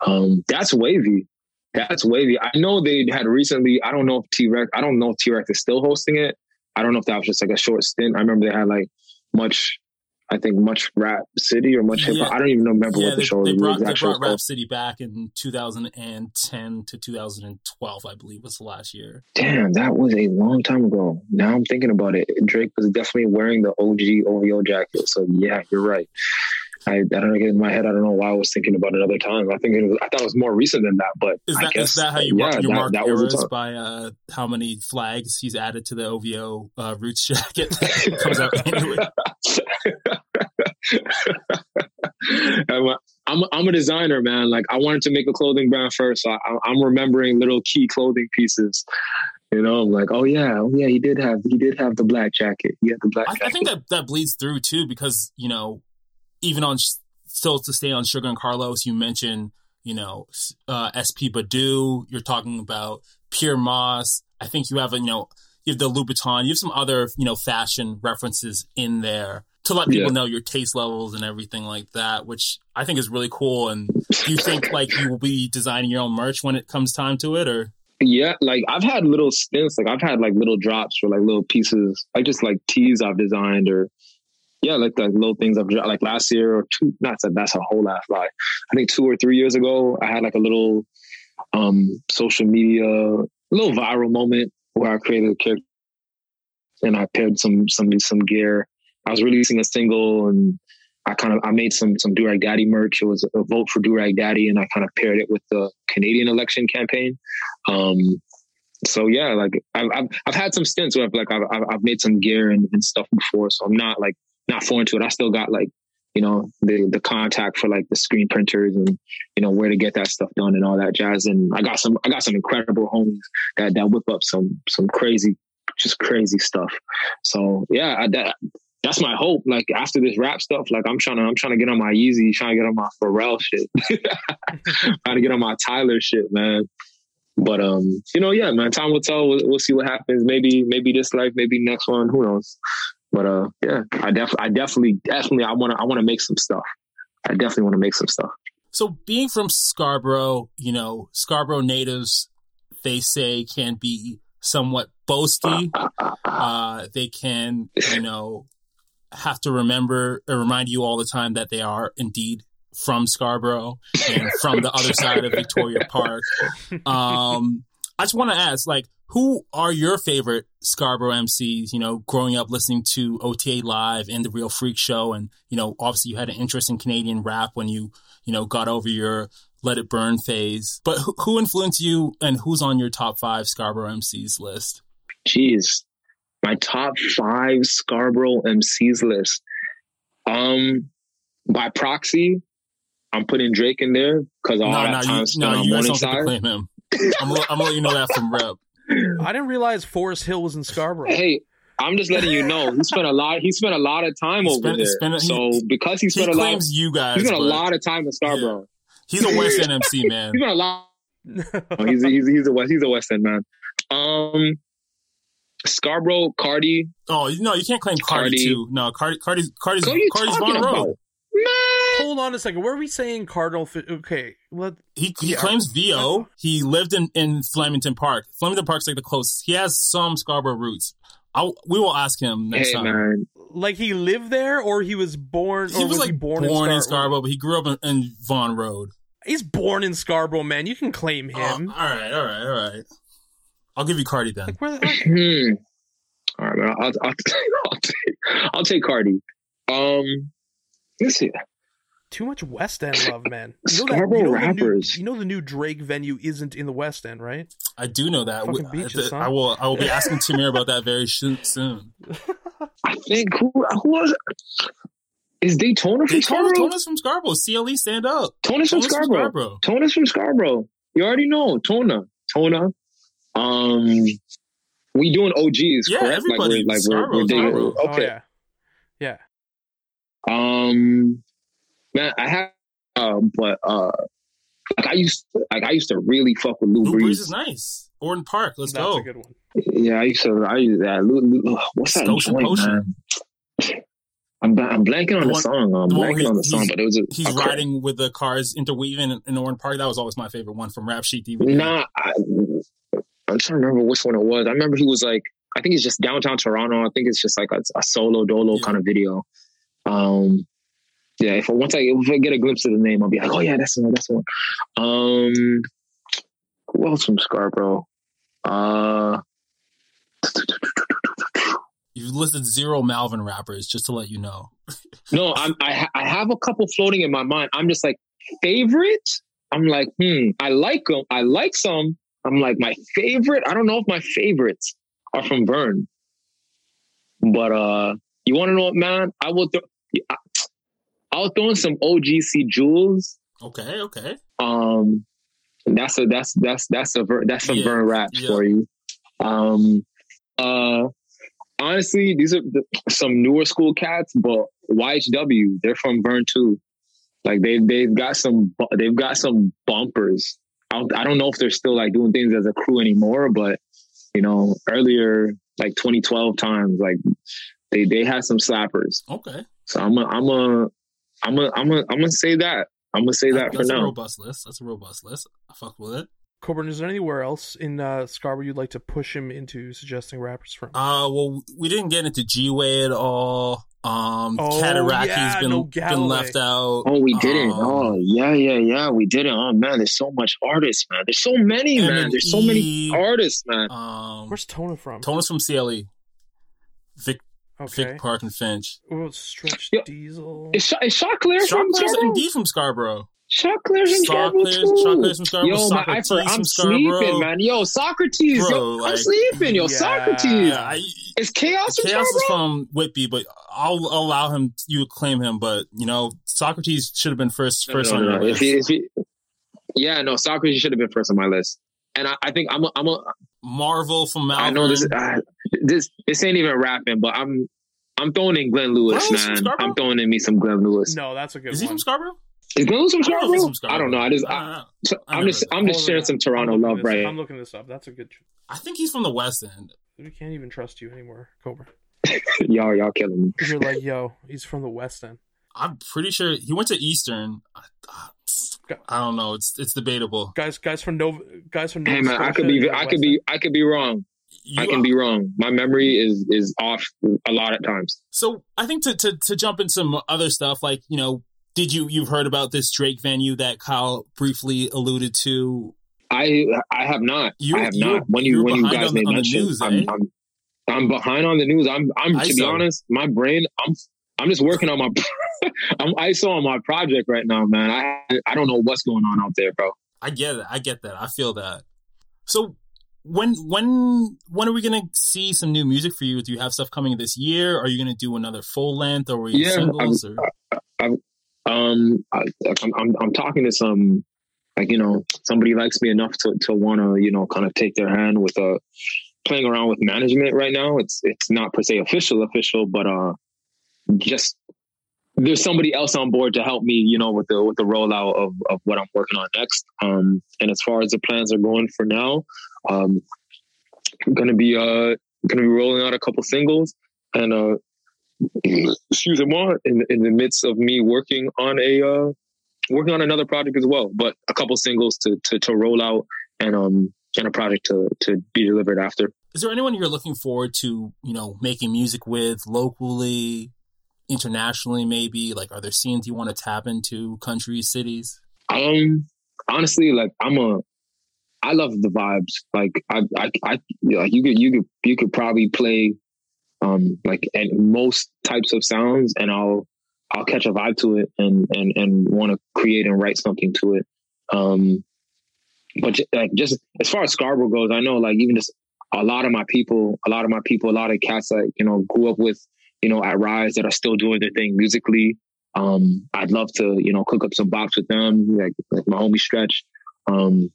S3: um, that's wavy. That's wavy. I know they had recently. I don't know if T Rex. I don't know if T Rex is still hosting it. I don't know if that was just like a short stint. I remember they had like much I think much rap city or much hip hop. Yeah. I don't even remember yeah, what the
S1: they,
S3: show
S1: they
S3: brought,
S1: they brought Rap City back in 2010 to 2012, I believe was the last year.
S3: Damn, that was a long time ago. Now I'm thinking about it. Drake was definitely wearing the OG OVO jacket. So yeah, you're right. I, I don't know, in my head, I don't know why I was thinking about another time. I think it was, I thought it was more recent than that, but
S1: is that,
S3: I guess,
S1: is that how you mark, yeah, you mark that, eras by uh, how many flags he's added to the OVO uh, Roots jacket comes out annually?
S3: I'm, a, I'm, a, I'm a designer, man. Like I wanted to make a clothing brand first. So I, I'm remembering little key clothing pieces. You know, I'm like, oh yeah, oh yeah, he did have he did have the black jacket. He had the black. I,
S1: I think that that bleeds through too because you know, even on still to stay on Sugar and Carlos, you mentioned you know uh, SP Badu. You're talking about Pyer Moss. I think you have a you know you have the Louboutin. You have some other you know fashion references in there to let people yeah. know your taste levels and everything like that, which I think is really cool. And do you think like you will be designing your own merch when it comes time to it, or?
S3: Yeah, like I've had little stints, like I've had like little drops for like little pieces, like just like tees I've designed, or yeah, like like little things I've like last year or two. Not that that's a whole ass lie. I think two or three years ago, I had like a little um social media, a little viral moment where I created a character and I paired some some some gear I was releasing a single and I kind of I made some some Durag Daddy merch. It was a vote for Durag Daddy, and I kind of paired it with the Canadian election campaign. Um, so yeah, like I've, I've, I've had some stints where I've like I've I've made some gear and, and stuff before, so I'm not like not foreign to it. I still got like you know the the contact for like the screen printers and you know where to get that stuff done and all that jazz. And I got some I got some incredible homies that that whip up some some crazy just crazy stuff. So yeah, I, that that's my hope. Like after this rap stuff, like I'm trying to I'm trying to get on my easy trying to get on my Pharrell shit, trying to get on my Tyler shit, man. But um, you know, yeah, man. Time will tell. We'll, we'll, see what happens. Maybe maybe this life, maybe next one. Who knows? But uh, yeah, I definitely, I definitely, definitely, I want to, I want to make some stuff. I definitely want to make some stuff.
S1: So being from Scarborough, you know, Scarborough natives, they say can be somewhat boasty. Uh, they can, you know, have to remember or remind you all the time that they are indeed from Scarborough and from the other side of Victoria Park. Um, I just want to ask, like, who are your favorite Scarborough MCs? You know, growing up listening to OTA Live and the Real Freak Show, and you know, obviously you had an interest in Canadian rap when you, you know, got over your Let It Burn phase. But who, who influenced you, and who's on your top five Scarborough MCs list?
S3: Jeez, my top five Scarborough MCs list. Um, by proxy, I'm putting Drake in there because all
S1: no,
S3: that
S1: no,
S3: time
S1: you,
S3: spent
S1: no,
S3: on
S1: you guys don't get to
S3: Morningside.
S1: claim him. I'm I'm gonna let you know that from rep.
S2: I didn't realize Forest Hill was in Scarborough.
S3: Hey, I'm just letting you know he spent a lot. He spent a lot of time
S1: He
S3: over
S1: spent-
S3: there.
S1: spent- he-
S3: so because he
S1: He
S3: spent a lot,
S1: claims you guys.
S3: he spent a lot of time in Scarborough.
S1: He's a West End MC man.
S3: He spent a lot. Oh, he's a, he's a, he's a West he's a West End man. Um, Scarborough, Cardi.
S1: Oh no, you can't claim Cardi,
S3: Cardi.
S1: too. No, Cardi, Cardi's, Cardi's,
S3: What
S1: Cardi's
S3: talking
S1: Vaughan
S3: about,
S1: Road.
S3: man?
S2: Hold on a second. Where are we saying Kardinal? Fi- okay, let
S1: He he
S2: Yeah.
S1: claims VO. He lived in in Flemington Park. Flemington Park's like the closest. He has some Scarborough roots. I'll, we will ask him next
S3: Hey
S1: time.
S3: man,
S2: like he lived there, or he was born.
S1: He
S2: or
S1: was,
S2: was
S1: like
S2: he born,
S1: born,
S2: in,
S1: in
S2: Scarborough?
S1: Scarborough, but he grew up in, in Vaughan Road.
S2: He's born in Scarborough, man. You can claim
S1: Oh,
S2: him.
S1: all right, all right, all right. I'll give you Cardi then.
S2: like where? Like,
S3: hmm. All right, man. I'll, I'll, I'll take I'll take Cardi. Um, let's see.
S2: Too much West End love, man. You know
S3: Scarborough
S2: you know the new- you know the new Drake venue isn't in the West End, right?
S1: I do know that.
S2: Fucking
S1: We-
S2: beaches,
S1: I,
S2: son.
S1: will. I will be asking Tamir about that very soon. soon.
S3: I think who who was it? Is Daytona from
S1: Daytona,
S3: Scarborough?
S1: Tona's from Scarborough. CLE, stand up.
S3: Tona's from
S1: Tona's from
S3: Scarborough.
S1: Scarborough.
S3: Tona's from Scarborough. You already know Tona. Tona. Um, we doing OGs,
S1: Yeah,
S3: correct?
S1: everybody.
S3: Like we're, like we're,
S1: Scarborough,
S3: we're digging-
S1: Scarborough.
S2: Oh
S3: Okay.
S2: yeah, yeah.
S3: Um, man, I have, uh, but uh, like I used, to, like I used to really fuck with Lou,
S1: Lou
S3: Breeze.
S1: Breeze is nice. Orton Park. Let's
S2: That's
S1: go.
S2: a good one.
S3: Yeah, I used to. I used that. Lou, Lou, what's that
S1: Scotia
S3: joint,
S1: Potion.
S3: man? I'm, I'm blanking on
S1: The
S3: the,
S1: one-
S3: song. I'm
S1: the
S3: blanking on the song, but it was a.
S1: He's
S3: a cra-
S1: riding with the cars interweaving in, in Orton Park. That was always my favorite one from Rap Sheet DVD.
S3: Nah, I, I'm trying to remember which one it was. I remember he was like, I think it's just downtown Toronto. I think it's just like a, a solo dolo
S1: Yeah.
S3: kind of video. Um, yeah. If I, once I if I get a glimpse of the name, I'll be like, oh yeah, that's the one. That's the one. Um, who else from Scarborough? Uh,
S1: You've listed zero Malvern rappers, just to let you know.
S3: no, I'm, I ha- I have a couple floating in my mind. I'm just like favorite. I'm like, hmm, I like them. I like some. I'm like my favorite. I don't know if my favorites are from Vern, but uh, you want to know what, man? I will. Th- I- I'll throw in some OGC jewels.
S1: Okay, okay.
S3: Um, that's a that's that's that's a Ver- that's some
S1: Yeah,
S3: Vern rap
S1: yeah.
S3: for you. Um, uh, honestly, these are the, some newer school cats, but YHW, they're from Vern too. Like they they've got some they've got some bumpers. I don't, I don't know if they're still like doing things as a crew anymore, but you know, earlier like 2012 times, like they they had some slappers.
S1: Okay.
S3: So I'm a I'm a I'm a I'm a I'm gonna say that. I'm gonna say that for now.
S1: That's a robust list. That's a robust list. I fuck with it.
S2: Coburn, is there anywhere else in uh, Scarborough you'd like to push him into suggesting rappers from?
S1: Uh, well, we didn't get into G-Way at all. Um,
S2: Oh,
S1: Cataraki's
S2: yeah,
S1: been
S2: no
S1: been left out.
S3: Oh, we didn't.
S1: Um,
S3: oh, yeah, yeah, yeah. We didn't. Oh man, there's so much artists, man. There's so many, man.
S1: M&E.
S3: There's so many artists, man.
S1: Um,
S2: Where's Tona from?
S1: Tona's from CLE. Vic,
S2: okay.
S1: Vic Park and Finch.
S2: Oh, Stretch
S3: Yeah.
S2: Diesel.
S3: Is, Sha- is Shaw Claire from
S1: Chocolate
S3: Scarborough?
S1: indeed from Scarborough.
S3: Shaw Claire's from Scarborough
S1: Chocolate's,
S3: too.
S1: chocolate's from Scarborough.
S3: Yo, I,
S1: Socrates
S3: for, I'm
S1: from Scarborough.
S3: sleeping, man. Yo, Socrates.
S1: Bro,
S3: yo, I'm sleeping. Yo,
S2: Yeah.
S3: Socrates.
S1: Yeah, I,
S3: Is Chaos from
S1: Chaos is
S3: Scarborough?
S1: from Whitby, but I'll allow him. You claim him, but you know Socrates should have been first. First
S3: No,
S1: on
S3: no,
S1: your
S3: no. If
S1: list.
S3: he, if he, yeah, no, Socrates should have been first on my list. And I, I think I'm a, I'm a,
S1: Marvel from Malvern.
S3: I know this, uh, this, this ain't even rapping, but I'm, I'm throwing in Glenn Lewis,
S1: Glenn
S3: man. I'm throwing in me some Glenn Lewis.
S2: No, that's a good one.
S1: Is he from Scarborough?
S3: Is Glenn Lewis from
S1: I don't know
S3: Scarborough? I don't know. I just,
S1: uh,
S3: I, so
S1: I
S3: I'm just, I'm just sharing some Toronto love,
S2: this-
S3: right?
S2: I'm looking this up. That's a good.
S1: I think he's from the West End.
S2: We can't even trust you anymore, Cobra.
S3: y'all, y'all killing me.
S2: You're like, yo, he's from the West End.
S1: I'm pretty sure he went to Eastern. I, I don't know. It's it's debatable.
S2: Guys, guys from Nova, guys from Nova
S3: Hey man, I could be,
S2: and
S3: I
S2: West
S3: could be,
S2: End.
S3: I could be wrong. You I can are. be wrong. My memory is is off a lot at times.
S1: So I think to to to jump in some other stuff, like you know, did you you've heard about this Drake venue that Kyle briefly alluded to?
S3: I I have not. You, I have not. When you when you guys made mention, news, I'm, eh? I'm, I'm behind on the news. I'm I'm to be honest, my brain. I'm I'm just working on my. I'm ISO on my project right now, man. I I don't know what's going on out there, bro.
S1: I get it. I get that. I feel that. So when when when are we gonna see some new music for you? Do you have stuff coming this year? Are you gonna do another full length or yeah, singles?
S3: I'm, or? I, I, um, I, I'm, I'm I'm talking to some like you know somebody likes me enough to to want to you know kind of take their hand with a uh, playing around with management right now. It's it's not per se official official, but uh, just there's somebody else on board to help me, you know, with the with the rollout of of what I'm working on next. Um, and as far as the plans are going for now, um, I'm gonna be uh gonna be rolling out a couple singles and uh excuse me more in in the midst of me working on a uh working on another project as well, but a couple singles to to to roll out and um and a project to to be delivered after.
S1: Is there anyone you're looking forward to, you know, making music with locally, internationally maybe? Like are there scenes you want to tap into, countries, cities?
S3: Um honestly, like I'm a I love the vibes. Like I, I, I like you could, you could, you could probably play, um, like and most types of sounds, and I'll, I'll catch a vibe to it, and and and want to create and write something to it. Um, but like just as far as Scarborough goes, I know like even just a lot of my people, a lot of my people, a lot of cats that you know grew up with, you know, at Rise that are still doing their thing musically. Um, I'd love to, you know, cook up some box with them, like like my homie Stretch. Um,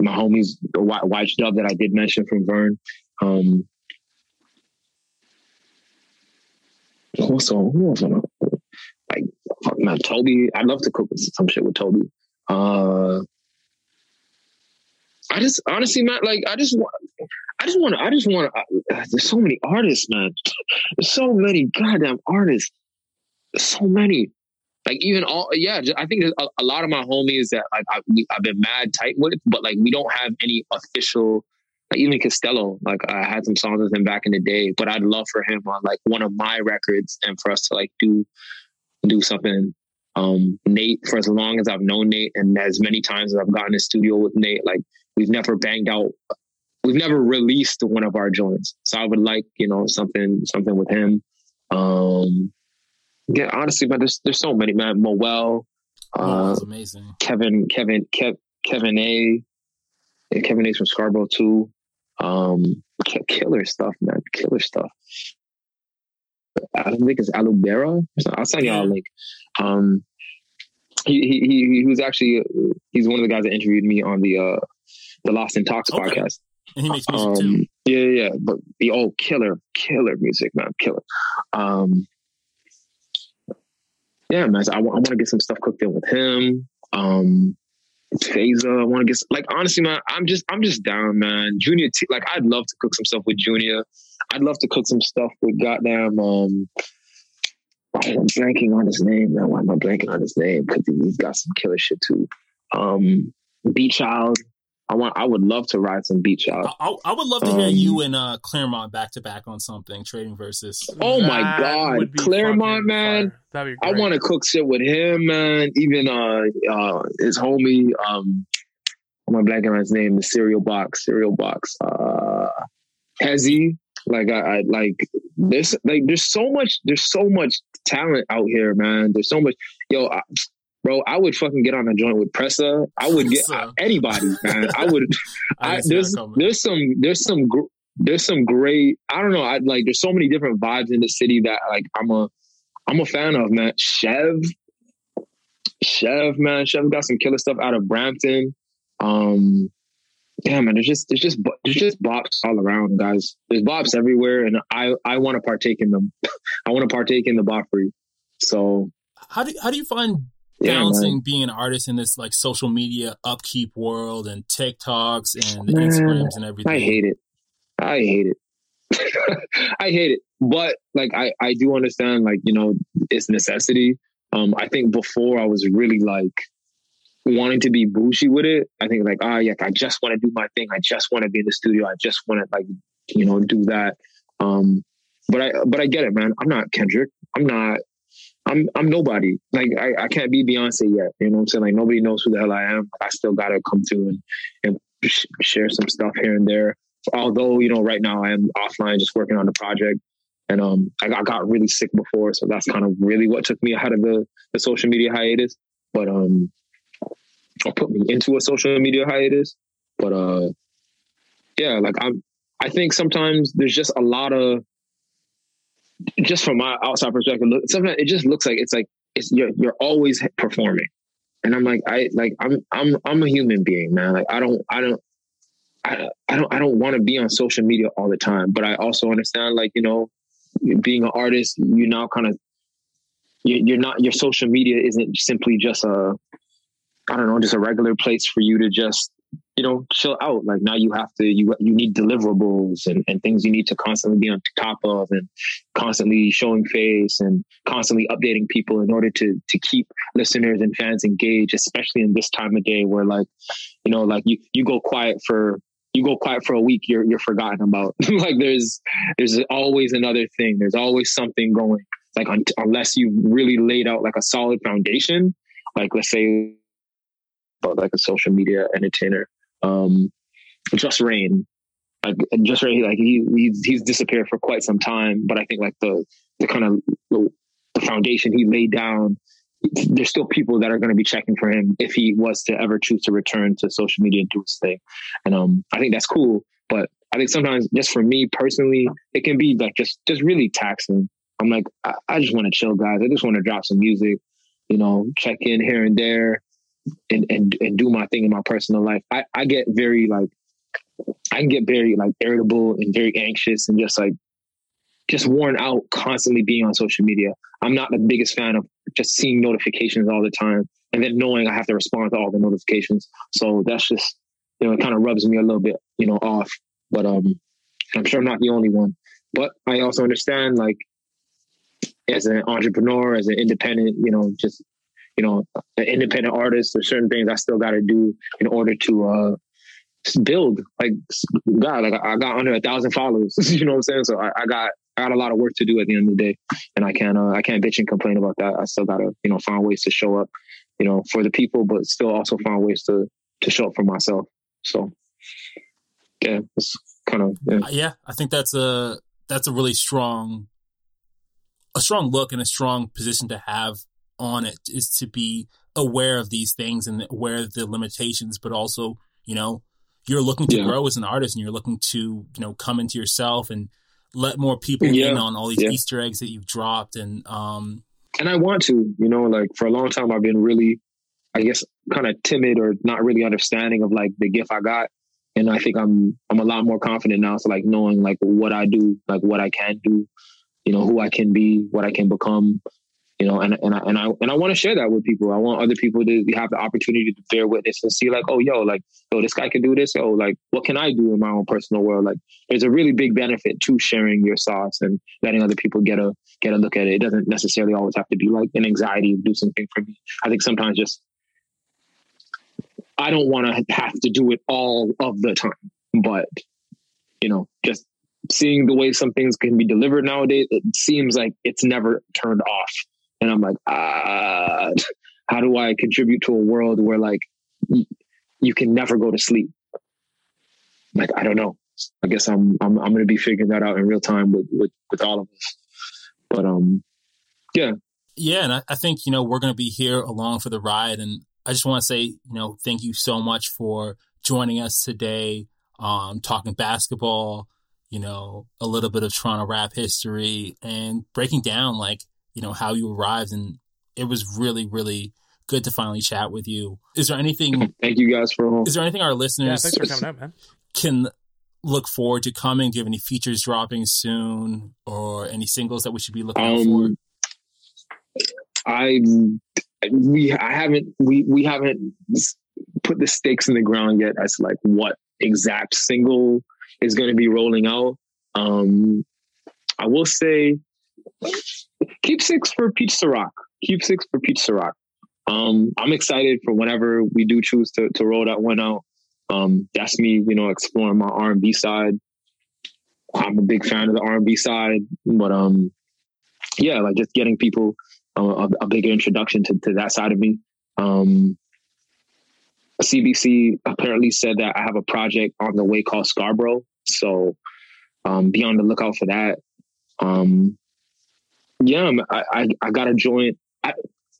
S3: my homies, white, dub that I did mention from Vern. Um, also, who else? Like, man, Toby. I'd love to cook some shit with Toby. Uh, I just honestly, man, like I just want, I just want to, I just want to. There's so many artists, man. There's so many goddamn artists. There's so many like even all yeah i think a, a, lot of my homies that like I, have been mad tight with but like we don't have any official like even costello. Like i had some songs with him back in the day but i'd love for him on like one of my records and for us to like do do something. Um nate for as long as i've known nate and as many times as i've gotten in studio with nate like we've never banged out we've never released one of our joints. So i would like you know something something with him. Um yeah, honestly, but there's there's so many man. Moel,
S1: uh, that's amazing.
S3: Kevin, Kevin, Kev, Kevin A. Yeah, Kevin A's from Scarborough too. Um, killer stuff, man. Killer stuff. I don't think it's Alubera. I'll send y'all a link. Um, he, he he was actually he's one of the guys that interviewed me on the uh the Lost in Talks okay. podcast.
S1: And he makes music um, too.
S3: Yeah, yeah, but the old killer, killer music, man, killer. Um, yeah, man. So I, want to get some stuff cooked in with him. Um, Phaser, I want to get like honestly, man. I'm just I'm just down, man. Junia-T, like I'd love to cook some stuff with Junior. I'd love to cook some stuff with goddamn. Um, I'm blanking on his name, man. Why am I blanking on his name? Because he's got some killer shit too. Um, Beat Child. I want. I would love to ride some beach out.
S1: I, I would love to hear um, you and uh, Clairmont back to back on something trading versus.
S3: Oh my god, Clairmont, man! I want to cook shit with him, man. Even uh, uh, his homie. Um, I'm blanking on his name. The cereal box, cereal box. Uh, Hezzy. Like I, I like this. Like there's so much. There's so much talent out here, man. There's so much. Yo, I, bro, I would fucking get on a joint with Pressa. I would get anybody, man. I would. I, there's there's some there's some there's some great. I don't know. I like. There's so many different vibes in the city that like I'm a I'm a fan of, man. Chev, Chev, man. Chev got some killer stuff out of Brampton. Um, yeah, man. There's just there's just there's just bops all around, guys. There's bops everywhere, and I I want to partake in them. I want to partake in the boppery. So
S1: how do how do you find balancing yeah, being an artist in this like social media upkeep world and TikToks and man, Instagrams and everything.
S3: I hate it. I hate it. I hate it. But like I, I do understand like, you know, it's necessity. Um, I think before I was really like wanting to be bougie with it. I think like, ah, oh, yeah, I just want to do my thing. I just want to be in the studio. I just want to like you know, do that. Um, but I, but I get it, man. I'm not Kendrick. I'm not, I'm, I'm nobody. Like I, I can't be Beyonce yet. You know what I'm saying? Like nobody knows who the hell I am. I still got to come to and, and share some stuff here and there. Although, you know, right now I am offline just working on the project. And um, I, I got really sick before, so that's kind of really what took me out of the, the social media hiatus. But um, or put me into a social media hiatus. But uh, yeah, like I'm. I think sometimes there's just a lot of just from my outside perspective. Look, sometimes it just looks like it's like it's you're you're always performing, and I'm like I like I'm I'm I'm a human being, man. Like I don't I don't. I, I don't I don't want to be on social media all the time, but I also understand like you know being an artist, you now kind of you're not your social media isn't simply just a I don't know, just a regular place for you to just, you know, chill out. Like now you have to, you you need deliverables and, and things you need to constantly be on top of and constantly showing face and constantly updating people in order to to keep listeners and fans engaged, especially in this time of day where like, you know, like you you go quiet for you go quiet for a week, you're you're forgotten about. like there's there's always another thing. There's always something going. Like un- unless you really laid out like a solid foundation, like let's say like a social media entertainer. Um, Jus Reign, like Jus Reign, like he he's, he's disappeared for quite some time, but I think like the the kind of the, the foundation he laid down, there's still people that are going to be checking for him if he was to ever choose to return to social media and do his thing. And um, I think that's cool, but I think sometimes just for me personally, it can be like just just really taxing. I'm like, I, I just want to chill, guys. I just want to drop some music, you know, check in here and there, and, and, and do my thing in my personal life. I, I get very like, I can get very like irritable and very anxious and just like, just worn out constantly being on social media. I'm not the biggest fan of just seeing notifications all the time and then knowing I have to respond to all the notifications. So that's just, you know, it kind of rubs me a little bit, you know, off. But um, I'm sure I'm not the only one. But I also understand, like, as an entrepreneur, as an independent, you know, just you know, an independent artist, there's certain things I still got to do in order to uh, build. Like God, like I got under a thousand followers. you know what I'm saying? So I, I, got I got a lot of work to do at the end of the day, and I can't uh, I can't bitch and complain about that. I still gotta you know find ways to show up, you know, for the people, but still also find ways to to show up for myself. So yeah, it's kind of
S1: yeah. Uh, yeah. I think that's a that's a really strong a strong look and a strong position to have on it is to be aware of these things and aware of the limitations, but also, you know, you're looking to yeah. grow as an artist and you're looking to, you know, come into yourself and let more people yeah. in on all these yeah. Easter eggs that you've dropped. And, um,
S3: and I want to, you know, like for a long time, I've been really, I guess, kind of timid or not really understanding of like the gift I got. And I think I'm, I'm a lot more confident now. So like knowing like what I do, like what I can do, you know, who I can be, what I can become you know, and and I and I and I want to share that with people. I want other people to have the opportunity to bear witness and see, like, oh, yo, like, yo, this guy can do this. Oh, like, what can I do in my own personal world? Like, there's a really big benefit to sharing your sauce and letting other people get a get a look at it. It doesn't necessarily always have to be like an anxiety do something for me. I think sometimes just I don't want to have to do it all of the time, but you know, just seeing the way some things can be delivered nowadays, it seems like it's never turned off and I'm like, ah, how do I contribute to a world where like you can never go to sleep? Like, I don't know. I guess I'm I'm I'm gonna be figuring that out in real time with with, with all of us. But um, yeah,
S1: yeah, and I, I think you know we're gonna be here along for the ride, and I just want to say you know thank you so much for joining us today, um, talking basketball, you know, a little bit of Toronto rap history, and breaking down like you know, how you arrived. And it was really, really good to finally chat with you. Is there anything?
S3: Thank you guys for.
S1: Is there anything our listeners yeah, thanks for coming out, man. can look forward to coming? Do you have any features dropping soon, or any singles that we should be looking um, for?
S3: I we I haven't we we haven't put the stakes in the ground yet as like what exact single is going to be rolling out. Um, I will say keep six for Peach Ciroc. Keep six for Peach Ciroc. Um, I'm excited for whenever we do choose to, to roll that one out. Um, that's me, you know, exploring my R&B side. I'm a big fan of the R&B side, but um, yeah, like just getting people uh, a, a, bigger introduction to, to that side of me. Um, CBC apparently said that I have a project on the way called Scarborough, so um, be on the lookout for that. Um, yeah, I, I, I got a joint. I,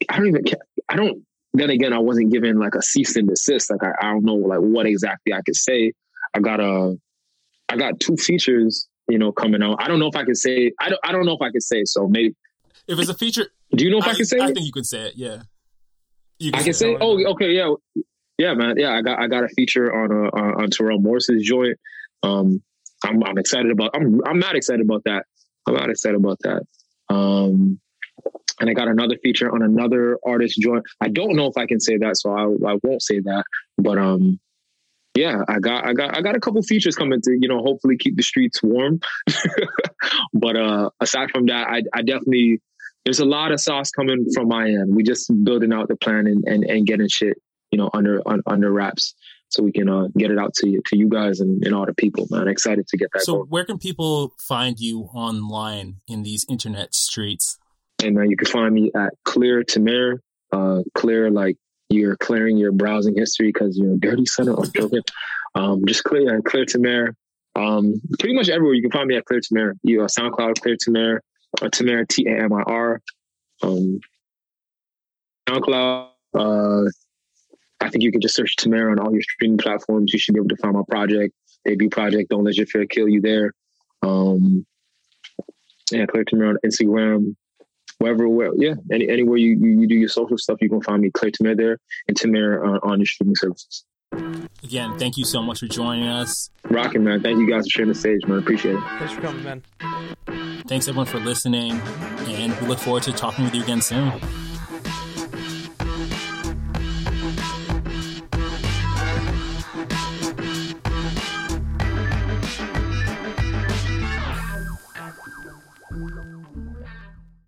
S3: I don't even. I don't. Then again, I wasn't given like a cease and desist. Like I, I don't know like what exactly I could say. I got a. I got two features, you know, coming out. I don't know if I can say. I don't. I don't know if I can say. So maybe
S1: if it's a feature.
S3: Do you know if I, I can say?
S1: I
S3: it?
S1: think you can say it. Yeah.
S3: Can I can say. say oh, okay, yeah, yeah, man. Yeah, I got I got a feature on uh, on Terrell Morris's joint. Um, I'm I'm excited about. I'm I'm not excited about that. I'm not excited about that. Um, and I got another feature on another artist joint. I don't know if I can say that, so I I won't say that. But um, yeah, I got I got I got a couple features coming to you know hopefully keep the streets warm. but uh, aside from that, I I definitely there's a lot of sauce coming from my end. We just building out the plan and and, and getting shit you know under un, under wraps so we can uh, get it out to you to you guys and, and all the people man excited to get that
S1: so
S3: going.
S1: where can people find you online in these internet streets
S3: and uh, you can find me at clear Tamir, uh clear like you're clearing your browsing history because you're a dirty son of joking um just clear uh, clear Tamir. um pretty much everywhere you can find me at clear Tamir. you uh, soundcloud clear Tamir, or Tamir t-a-m-i-r um soundcloud uh I think you can just search Tamir on all your streaming platforms. You should be able to find my project, debut project. Don't let your fear kill you there. Um, yeah, Clear Tamir on Instagram, wherever, where, yeah, any, anywhere you, you, you do your social stuff, you can find me Clear Tamir there and Tamir on, on your streaming services.
S1: Again, thank you so much for joining us.
S3: Rocking, man. Thank you guys for sharing the stage, man. Appreciate it.
S2: Thanks for coming, man.
S1: Thanks everyone for listening, and we look forward to talking with you again soon.